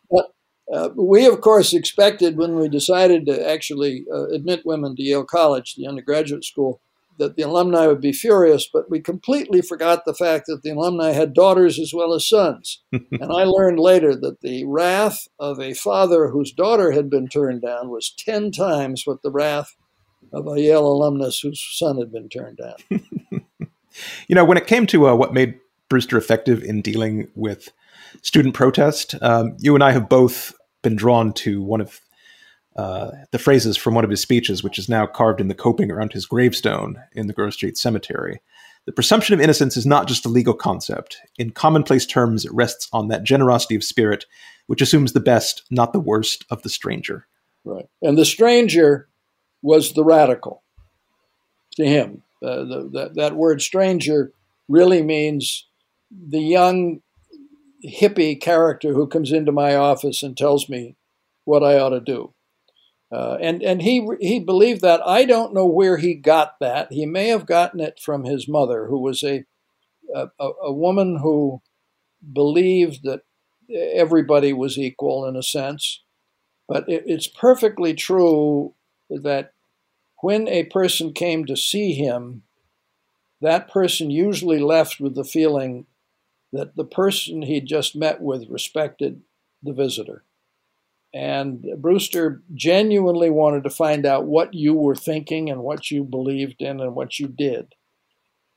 Speaker 1: Uh, we, of course, expected when we decided to actually uh, admit women to Yale College, the undergraduate school, that the alumni would be furious, but we completely forgot the fact that the alumni had daughters as well as sons. and I learned later that the wrath of a father whose daughter had been turned down was 10 times what the wrath of a Yale alumnus whose son had been turned down.
Speaker 2: you know, when it came to uh, what made Brewster effective in dealing with student protest, um, you and I have both been drawn to one of uh, the phrases from one of his speeches, which is now carved in the coping around his gravestone in the Grove Street Cemetery. The presumption of innocence is not just a legal concept. In commonplace terms, it rests on that generosity of spirit which assumes the best, not the worst, of the stranger.
Speaker 1: Right. And the stranger was the radical to him. Uh, the, that, that word stranger really means the young hippie character who comes into my office and tells me what I ought to do. Uh, and and he he believed that. I don't know where he got that. He may have gotten it from his mother, who was a a, a woman who believed that everybody was equal in a sense. But it, it's perfectly true that when a person came to see him, that person usually left with the feeling that the person he'd just met with respected the visitor. And Brewster genuinely wanted to find out what you were thinking and what you believed in and what you did.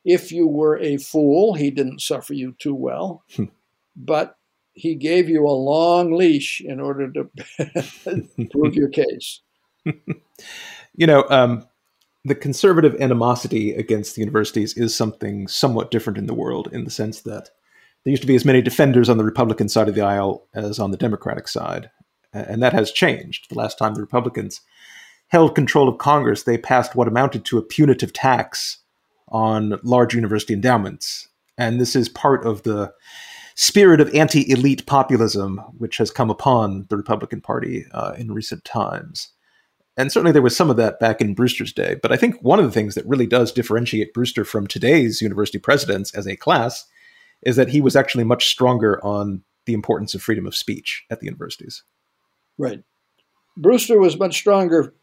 Speaker 1: If you were a fool, he didn't suffer you too well, hmm. but he gave you a long leash in order to prove your case.
Speaker 2: you know, um, the conservative animosity against the universities is something somewhat different in the world in the sense that there used to be as many defenders on the Republican side of the aisle as on the Democratic side. And that has changed. The last time the Republicans held control of Congress, they passed what amounted to a punitive tax on large university endowments. And this is part of the spirit of anti elite populism which has come upon the Republican Party uh, in recent times. And certainly there was some of that back in Brewster's day. But I think one of the things that really does differentiate Brewster from today's university presidents as a class is that he was actually much stronger on the importance of freedom of speech at the universities.
Speaker 1: Right. Brewster was much stronger,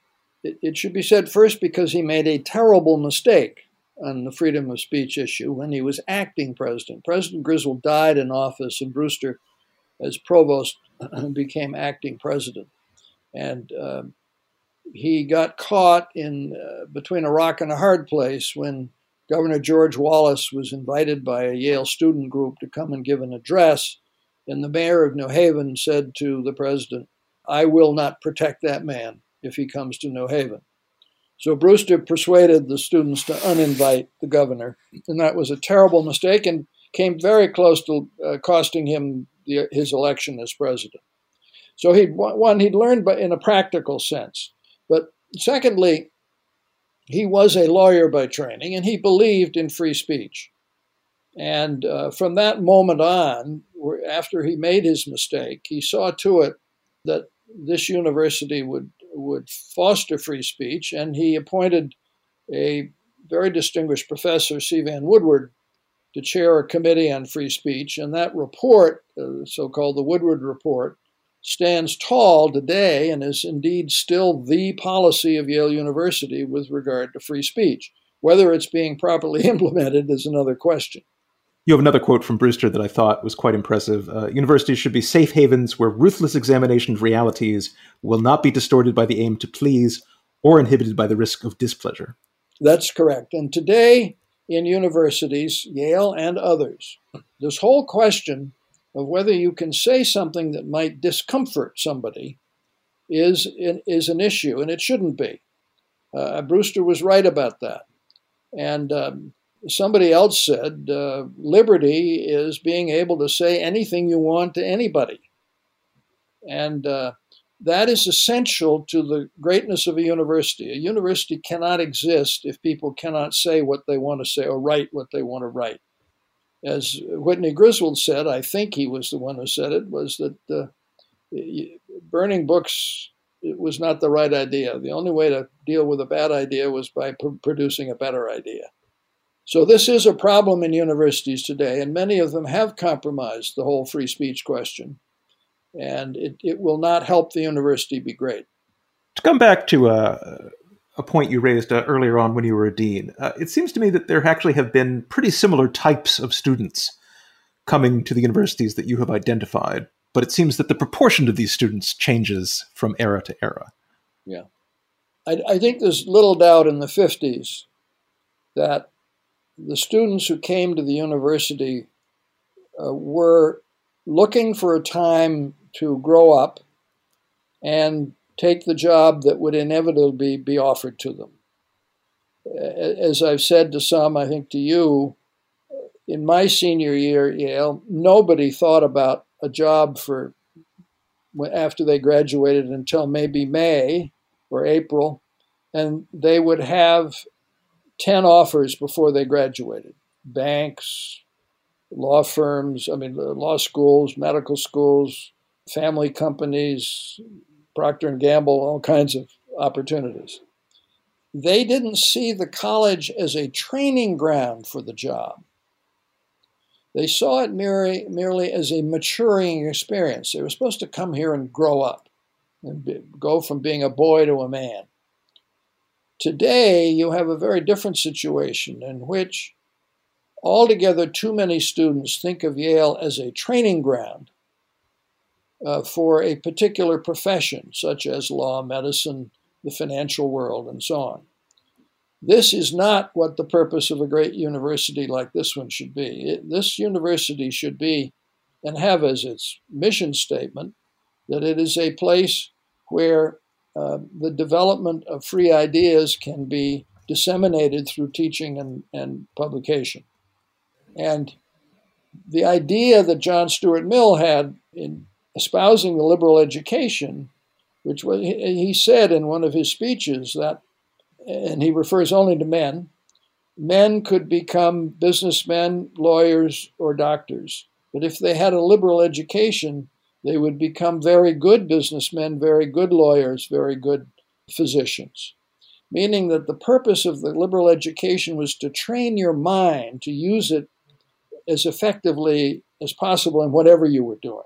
Speaker 1: it, it should be said first, because he made a terrible mistake on the freedom of speech issue when he was acting president. President Griswold died in office, and Brewster, as provost, became acting president. And uh, he got caught in uh, between a rock and a hard place when Governor George Wallace was invited by a Yale student group to come and give an address, and the mayor of New Haven said to the president, I will not protect that man if he comes to New Haven. So Brewster persuaded the students to uninvite the governor, and that was a terrible mistake and came very close to uh, costing him the, his election as president. So he'd one he'd learned, but in a practical sense. But secondly, he was a lawyer by training and he believed in free speech. And uh, from that moment on, after he made his mistake, he saw to it that this university would would foster free speech, and he appointed a very distinguished professor, C. Van Woodward, to chair a committee on free speech. And that report, uh, so called the Woodward Report, stands tall today and is indeed still the policy of Yale University with regard to free speech. Whether it's being properly implemented is another question.
Speaker 2: You have another quote from Brewster that I thought was quite impressive. Uh, Universities should be safe havens where ruthless examination of realities will not be distorted by the aim to please or inhibited by the risk of displeasure.
Speaker 1: That's correct. And today, in universities, Yale and others, this whole question of whether you can say something that might discomfort somebody is, is an issue, and it shouldn't be. Uh, Brewster was right about that. And um, somebody else said uh, liberty is being able to say anything you want to anybody. And uh, that is essential to the greatness of a university. A university cannot exist if people cannot say what they want to say or write what they want to write. As Whitney Griswold said, I think he was the one who said it, was that uh, burning books was not the right idea. The only way to deal with a bad idea was by pr- producing a better idea. So this is a problem in universities today, and many of them have compromised the whole free speech question, and it, it will not help the university be great.
Speaker 2: To come back to uh, a point you raised uh, earlier on when you were a dean, uh, it seems to me that there actually have been pretty similar types of students coming to the universities that you have identified, but it seems that the proportion of these students changes from era to era.
Speaker 1: Yeah. I, I think there's little doubt in the 50s that the students who came to the university uh, were looking for a time to grow up and take the job that would inevitably be offered to them. As I've said to some, I think to you, in my senior year at Yale, nobody thought about a job for after they graduated until maybe May or April, and they would have 10 offers before they graduated banks, law firms, I mean, law schools, medical schools, family companies, Procter and Gamble, all kinds of opportunities. They didn't see the college as a training ground for the job. They saw it merely, merely as a maturing experience. They were supposed to come here and grow up and be, go from being a boy to a man. Today, you have a very different situation in which altogether too many students think of Yale as a training ground uh, for a particular profession, such as law, medicine, the financial world, and so on. This is not what the purpose of a great university like this one should be. It, this university should be and have as its mission statement that it is a place where uh, the development of free ideas can be disseminated through teaching and, and publication. And the idea that John Stuart Mill had in espousing the liberal education, which was, he said in one of his speeches that, and he refers only to men, men could become businessmen, lawyers, or doctors. But if they had a liberal education, they would become very good businessmen, very good lawyers, very good physicians. Meaning that the purpose of the liberal education was to train your mind to use it as effectively as possible in whatever you were doing.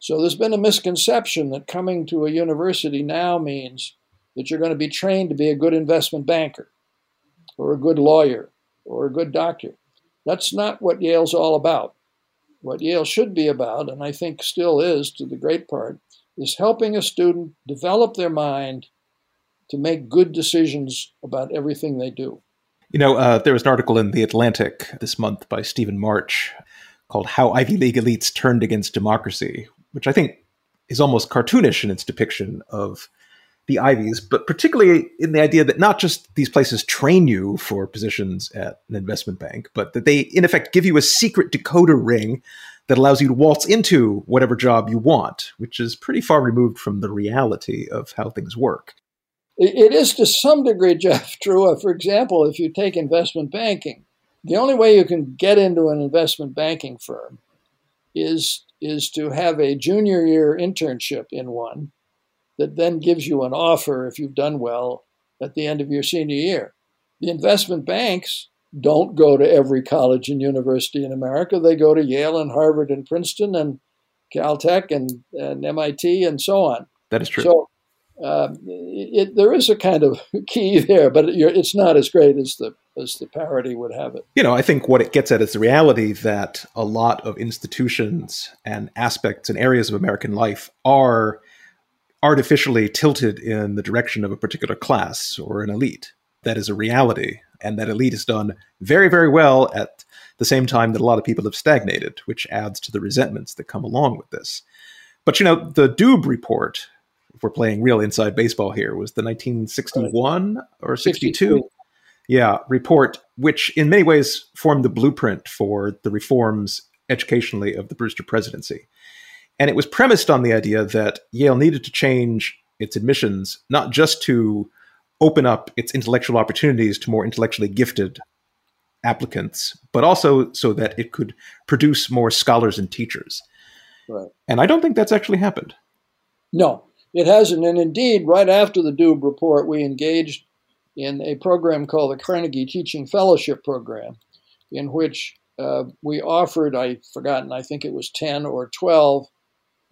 Speaker 1: So there's been a misconception that coming to a university now means that you're going to be trained to be a good investment banker or a good lawyer or a good doctor. That's not what Yale's all about what Yale should be about, and I think still is to the great part, is helping a student develop their mind to make good decisions about everything they do.
Speaker 2: You know, uh, there was an article in The Atlantic this month by Stephen March called How Ivy League Elites Turned Against Democracy, which I think is almost cartoonish in its depiction of the Ivies, but particularly in the idea that not just these places train you for positions at an investment bank, but that they, in effect, give you a secret decoder ring that allows you to waltz into whatever job you want, which is pretty far removed from the reality of how things work.
Speaker 1: it is to some degree, Jeff, true. Uh, for example, if you take investment banking, the only way you can get into an investment banking firm is is to have a junior year internship in one that then gives you an offer if you've done well at the end of your senior year. The investment banks don't go to every college and university in America. They go to Yale and Harvard and Princeton and Caltech and, and MIT and so on.
Speaker 2: That is true.
Speaker 1: So uh, it, there is a kind of key there, but it's not as great as the as the parody would have it.
Speaker 2: You know, I think what it gets at is the reality that a lot of institutions and aspects and areas of American life are artificially tilted in the direction of a particular class or an elite. That is a reality, and that elite is done very, very well at the same time that a lot of people have stagnated, which adds to the resentments that come along with this. But you know, the Doob report, if we're playing real inside baseball here, was the 1961 right. or 62, 62, yeah, report, which in many ways formed the blueprint for the reforms educationally of the Brewster presidency. And it was premised on the idea that Yale needed to change its admissions, not just to open up its intellectual opportunities to more intellectually gifted applicants, but also so that it could produce more scholars and teachers. Right. And I don't think that's actually happened.
Speaker 1: No, it hasn't. And indeed, right after the Doob report, we engaged in a program called the Carnegie Teaching Fellowship Program, in which uh, we offered, I've forgotten, I think it was 10 or 12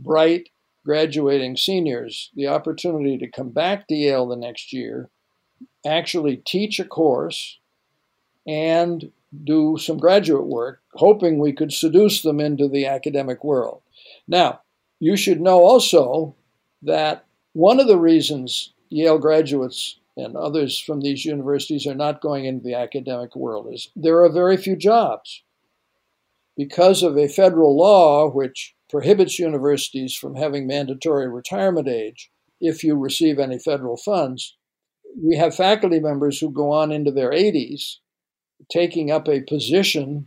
Speaker 1: bright graduating seniors the opportunity to come back to Yale the next year, actually teach a course, and do some graduate work, hoping we could seduce them into the academic world. Now, you should know also that one of the reasons Yale graduates and others from these universities are not going into the academic world is there are very few jobs. Because of a federal law which prohibits universities from having mandatory retirement age if you receive any federal funds, we have faculty members who go on into their 80s taking up a position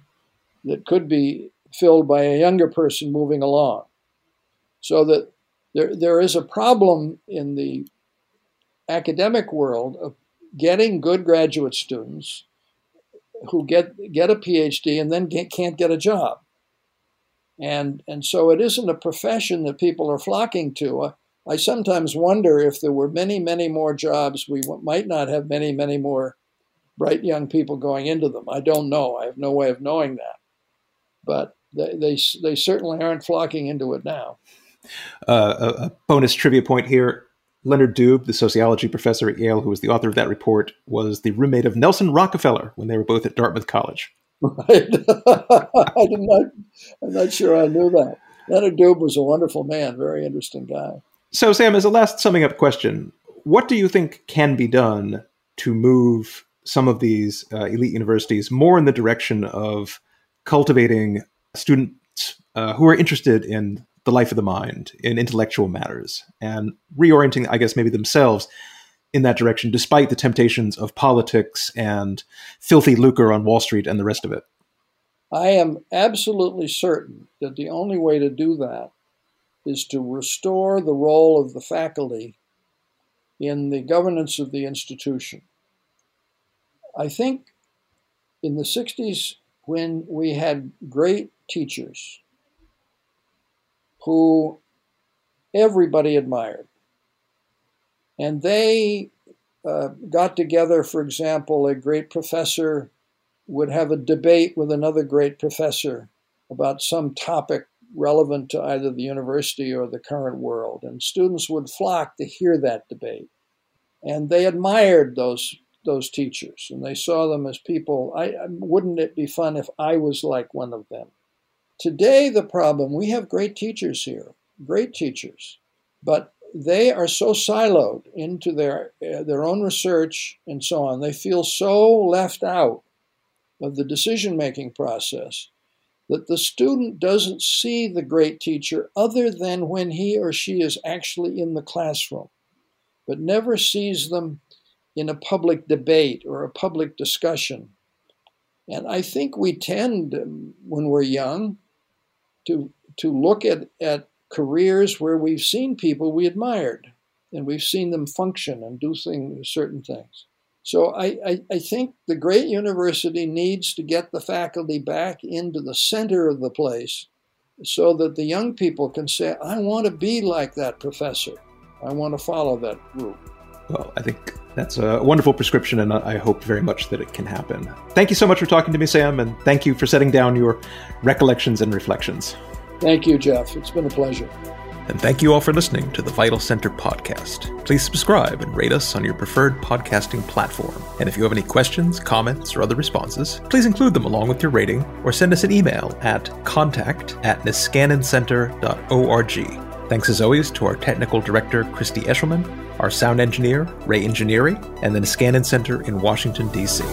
Speaker 1: that could be filled by a younger person moving along. So that there, there is a problem in the academic world of getting good graduate students who get get a PhD and then get, can't get a job. And and so it isn't a profession that people are flocking to. I sometimes wonder if there were many, many more jobs, we might not have many, many more bright young people going into them. I don't know. I have no way of knowing that. But they, they, they certainly aren't flocking into it now.
Speaker 2: Uh, a, a, bonus trivia point here Leonard Doob, the sociology professor at Yale, who was the author of that report, was the roommate of Nelson Rockefeller when they were both at Dartmouth College. Right.
Speaker 1: I did not, I'm not sure I knew that. Leonard Doob was a wonderful man, very interesting guy.
Speaker 2: So, Sam, as a last summing up question, what do you think can be done to move some of these uh, elite universities more in the direction of cultivating students uh, who are interested in the life of the mind, in intellectual matters, and reorienting, I guess, maybe themselves in that direction, despite the temptations of politics and filthy lucre on Wall Street and the rest of it?
Speaker 1: I am absolutely certain that the only way to do that is to restore the role of the faculty in the governance of the institution. I think in the 60s, when we had great teachers who everybody admired, and they uh, got together, for example, a great professor would have a debate with another great professor about some topic relevant to either the university or the current world. And students would flock to hear that debate. And they admired those those teachers and they saw them as people I, wouldn't it be fun if i was like one of them today the problem we have great teachers here great teachers but they are so siloed into their uh, their own research and so on they feel so left out of the decision making process that the student doesn't see the great teacher other than when he or she is actually in the classroom but never sees them in a public debate or a public discussion. And I think we tend, um, when we're young, to, to look at, at careers where we've seen people we admired. and we've seen them function and do things, certain things. So I, I, I, think the great university needs to get the faculty back into the center of the place so that the young people can say, I want to be like that professor. I want to follow that route.
Speaker 2: Well, I think that's a wonderful prescription, and I hope very much that it can happen. Thank you so much for talking to me, Sam, and thank you for setting down your recollections and reflections.
Speaker 1: Thank you, Jeff. It's been a pleasure.
Speaker 2: And thank you all for listening to the Vital Center podcast. Please subscribe and rate us on your preferred podcasting platform. And if you have any questions, comments, or other responses, please include them along with your rating or send us an email at contact at niskanencenter.org. Thanks as always to our technical director, Christy Eshelman, our sound engineer, Ray Engineering, and the Niskanen Center in Washington, D.C.